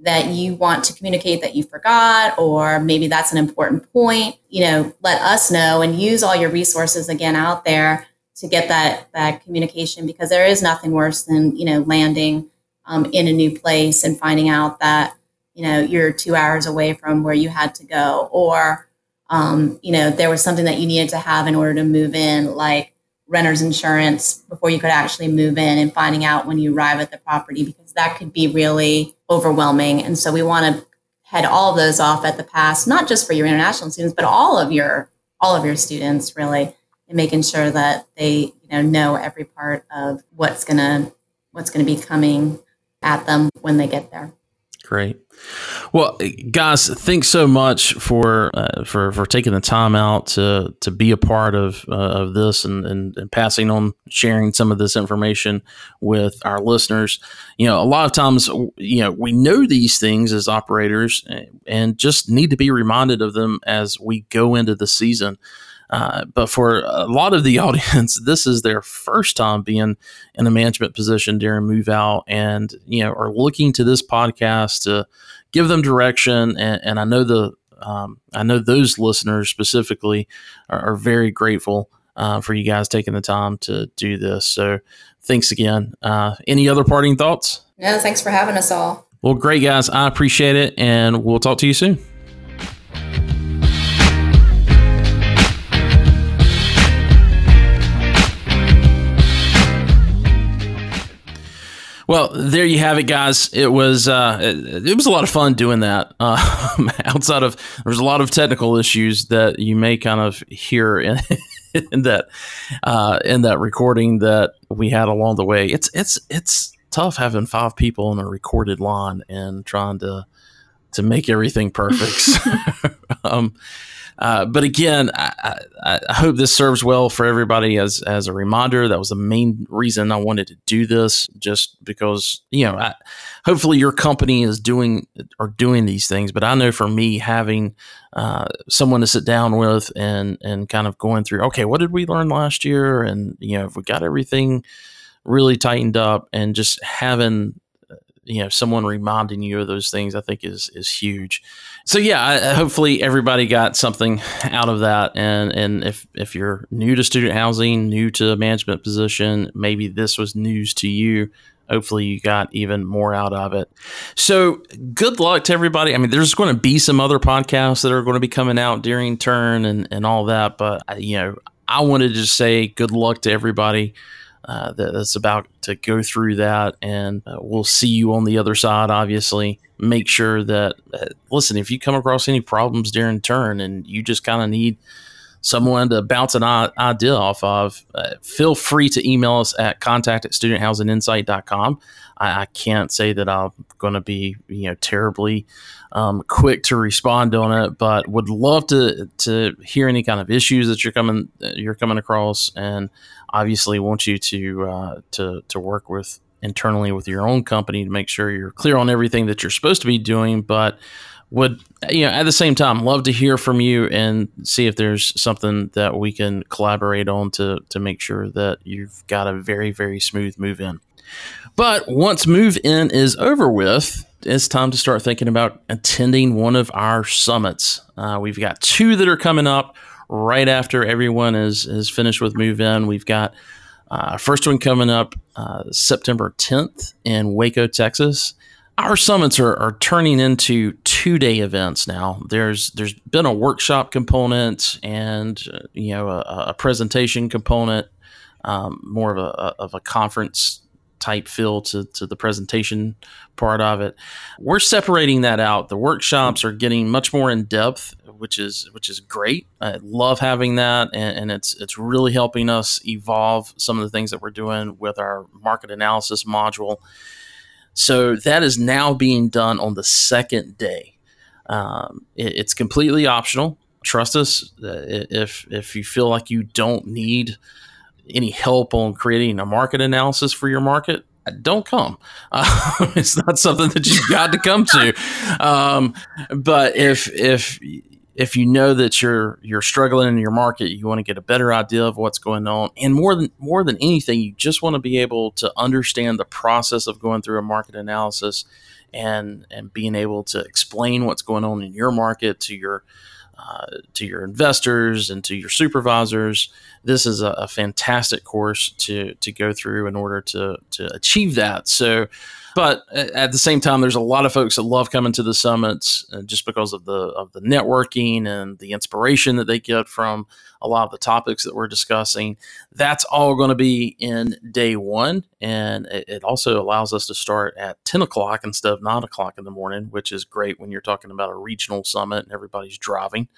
that you want to communicate that you forgot, or maybe that's an important point, you know, let us know and use all your resources again out there to get that that communication because there is nothing worse than you know landing um, in a new place and finding out that you know you're two hours away from where you had to go or um, you know, there was something that you needed to have in order to move in, like renter's insurance before you could actually move in and finding out when you arrive at the property, because that could be really overwhelming. And so we want to head all of those off at the pass, not just for your international students, but all of your all of your students really, and making sure that they you know know every part of what's gonna what's gonna be coming at them when they get there. Great. Well, guys, thanks so much for uh, for for taking the time out to to be a part of uh, of this and, and, and passing on sharing some of this information with our listeners. You know, a lot of times, you know, we know these things as operators and just need to be reminded of them as we go into the season. Uh, but for a lot of the audience, this is their first time being in a management position during move out, and you know are looking to this podcast to give them direction. And, and I know the um, I know those listeners specifically are, are very grateful uh, for you guys taking the time to do this. So thanks again. Uh, any other parting thoughts? No, thanks for having us all. Well, great guys. I appreciate it, and we'll talk to you soon. Well, there you have it, guys. It was uh, it, it was a lot of fun doing that. Uh, outside of there's a lot of technical issues that you may kind of hear in, in that uh, in that recording that we had along the way. It's it's it's tough having five people on a recorded line and trying to to make everything perfect. um, uh, but again, I, I, I, hope this serves well for everybody as as a reminder. That was the main reason I wanted to do this, just because you know, I, hopefully your company is doing or doing these things. But I know for me, having uh, someone to sit down with and and kind of going through, okay, what did we learn last year, and you know, if we got everything really tightened up, and just having you know someone reminding you of those things i think is is huge so yeah hopefully everybody got something out of that and and if if you're new to student housing new to a management position maybe this was news to you hopefully you got even more out of it so good luck to everybody i mean there's going to be some other podcasts that are going to be coming out during turn and and all that but you know i wanted to just say good luck to everybody uh, that's about to go through that. And uh, we'll see you on the other side, obviously. Make sure that, uh, listen, if you come across any problems during turn and you just kind of need someone to bounce an idea off of, uh, feel free to email us at contact at studenthousinginsight.com. I, I can't say that I'm going to be, you know, terribly um, quick to respond on it, but would love to to hear any kind of issues that you're coming you're coming across, and obviously want you to uh, to to work with internally with your own company to make sure you're clear on everything that you're supposed to be doing, but would you know at the same time love to hear from you and see if there's something that we can collaborate on to to make sure that you've got a very very smooth move in but once move in is over with it's time to start thinking about attending one of our summits. Uh, we've got two that are coming up right after everyone is is finished with Move In. We've got uh, first one coming up uh, September 10th in Waco, Texas. Our summits are, are turning into two day events now. There's there's been a workshop component and uh, you know a, a presentation component, um, more of a, of a conference type feel to, to the presentation part of it. We're separating that out. The workshops are getting much more in depth, which is which is great. I love having that, and, and it's it's really helping us evolve some of the things that we're doing with our market analysis module. So that is now being done on the second day. Um, it, it's completely optional. Trust us. Uh, if if you feel like you don't need any help on creating a market analysis for your market, don't come. Uh, it's not something that you've got to come to. Um, but if if if you know that you're you're struggling in your market, you want to get a better idea of what's going on, and more than more than anything, you just want to be able to understand the process of going through a market analysis, and and being able to explain what's going on in your market to your uh, to your investors and to your supervisors. This is a, a, fantastic course to to go through in order to to achieve that. So but at the same time, there's a lot of folks that love coming to the summits uh, just because of the of the networking and the inspiration that they get from a lot of the topics that we're discussing. That's all going to be in day one, and it, also allows us to start at 10 o'clock instead of 9 o'clock in the morning, which is great when you're talking about a regional summit and everybody's driving.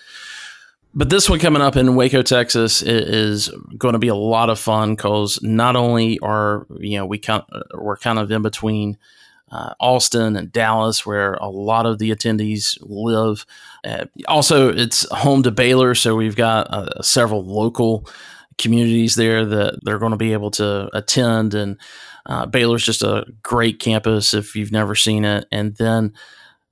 But this one coming up in Waco, Texas, is going to be a lot of fun because not only are you know we kind of, we're kind of in between uh, Austin and Dallas, where a lot of the attendees live. Uh, also, it's home to Baylor, so we've got uh, several local communities there that they're going to be able to attend. And uh, Baylor's just a great campus if you've never seen it. And then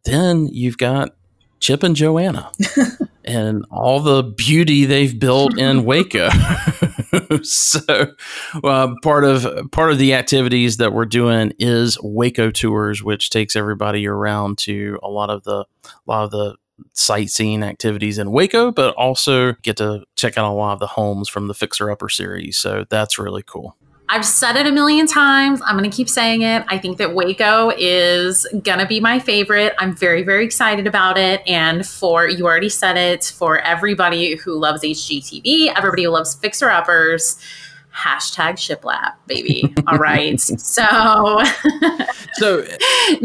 then you've got Chip and Joanna. and all the beauty they've built in Waco. so, uh, part of part of the activities that we're doing is Waco tours, which takes everybody around to a lot of the a lot of the sightseeing activities in Waco, but also get to check out a lot of the homes from the Fixer Upper series. So that's really cool. I've said it a million times. I'm going to keep saying it. I think that Waco is going to be my favorite. I'm very, very excited about it. And for, you already said it, for everybody who loves HGTV, everybody who loves fixer uppers, hashtag shiplap baby all right so so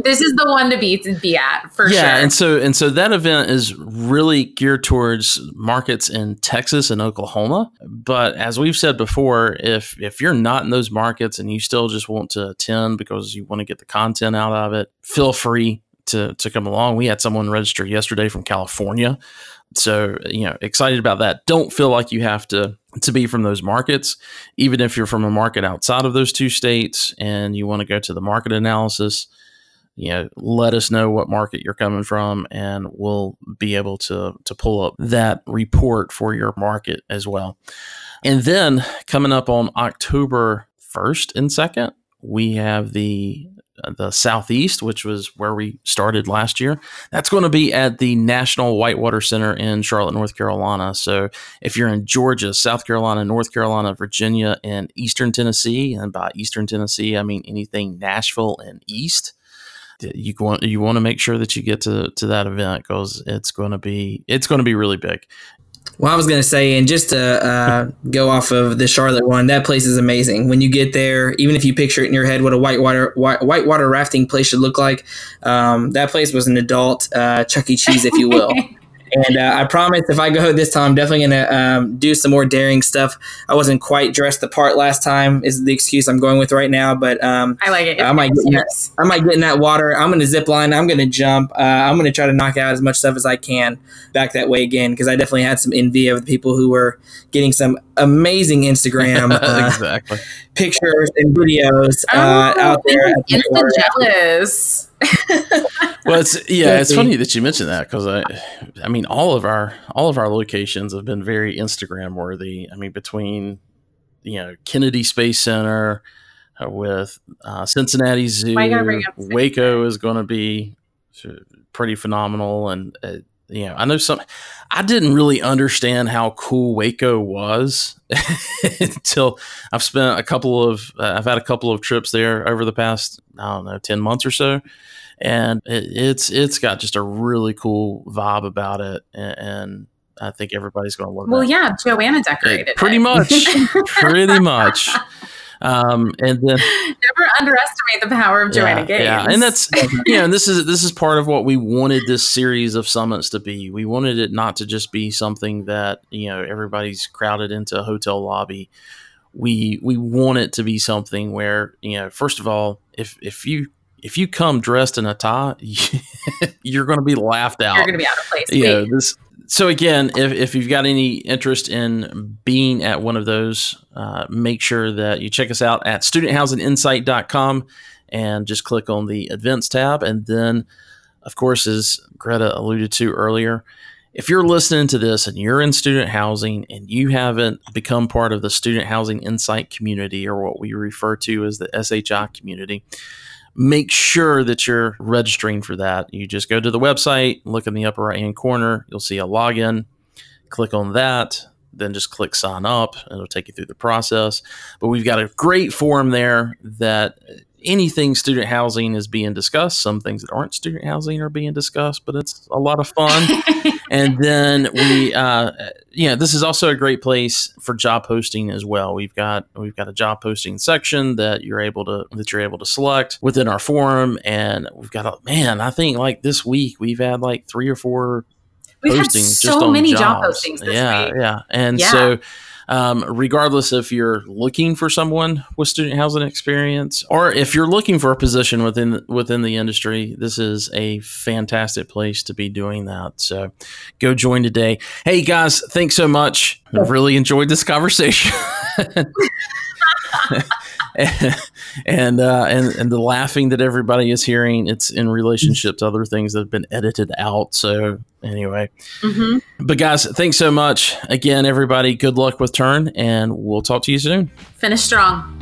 this is the one to be to be at for yeah, sure and so and so that event is really geared towards markets in Texas and Oklahoma. But as we've said before, if if you're not in those markets and you still just want to attend because you want to get the content out of it, feel free to to come along. We had someone register yesterday from California. So, you know, excited about that. Don't feel like you have to to be from those markets, even if you're from a market outside of those two states and you want to go to the market analysis you know, let us know what market you're coming from, and we'll be able to to pull up that report for your market as well. And then coming up on October first and second, we have the the southeast, which was where we started last year. That's going to be at the National Whitewater Center in Charlotte, North Carolina. So if you're in Georgia, South Carolina, North Carolina, Virginia, and Eastern Tennessee, and by Eastern Tennessee I mean anything Nashville and East you want you want to make sure that you get to to that event because it's going to be it's going to be really big. Well, I was going to say, and just to uh, go off of the Charlotte one, that place is amazing. When you get there, even if you picture it in your head what a whitewater white, whitewater rafting place should look like, um, that place was an adult uh, Chuck E. Cheese, if you will. And uh, I promise if I go this time, I'm definitely going to um, do some more daring stuff. I wasn't quite dressed the part last time, is the excuse I'm going with right now. But um, I like it. I might, get in that, I might get in that water. I'm going to zip line. I'm going to jump. Uh, I'm going to try to knock out as much stuff as I can back that way again because I definitely had some envy of the people who were getting some amazing Instagram uh, exactly. pictures and videos uh, oh, out there. Instant jealous. Well, it's yeah, it's funny that you mentioned that because I, I mean, all of our all of our locations have been very Instagram worthy. I mean, between you know Kennedy Space Center uh, with uh, Cincinnati Zoo, Waco is going to be pretty phenomenal, and uh, you know, I know some. I didn't really understand how cool Waco was until I've spent a couple of. Uh, I've had a couple of trips there over the past I don't know ten months or so, and it, it's it's got just a really cool vibe about it, and, and I think everybody's going to love it. Well, yeah, Joanna decorated it. Pretty it. much, pretty much. Um, and then never underestimate the power of Joanna yeah, Gaines. Yeah, and that's you know, and this is this is part of what we wanted this series of summits to be. We wanted it not to just be something that you know everybody's crowded into a hotel lobby. We we want it to be something where you know, first of all, if if you if you come dressed in a tie, you're going to be laughed out. You're going to be out of place. You know, this so again, if, if you've got any interest in being at one of those, uh, make sure that you check us out at studenthousinginsight.com and just click on the events tab. And then, of course, as Greta alluded to earlier, if you're listening to this and you're in student housing and you haven't become part of the Student Housing Insight community or what we refer to as the SHI community, make sure that you're registering for that. You just go to the website, look in the upper right hand corner, you'll see a login, click on that, then just click sign up. It'll take you through the process. But we've got a great forum there that anything student housing is being discussed. Some things that aren't student housing are being discussed, but it's a lot of fun. and then we, uh, yeah, this is also a great place for job posting as well. We've got we've got a job posting section that you're able to that you're able to select within our forum, and we've got a man. I think like this week we've had like three or four. We've had so many job postings. yeah, week. yeah, and yeah. so um, regardless if you're looking for someone with student housing experience or if you're looking for a position within within the industry, this is a fantastic place to be doing that. So go join today. Hey guys, thanks so much. I really enjoyed this conversation. and uh, and and the laughing that everybody is hearing, it's in relationship to other things that have been edited out. So anyway, mm-hmm. but guys, thanks so much again, everybody. Good luck with turn, and we'll talk to you soon. Finish strong.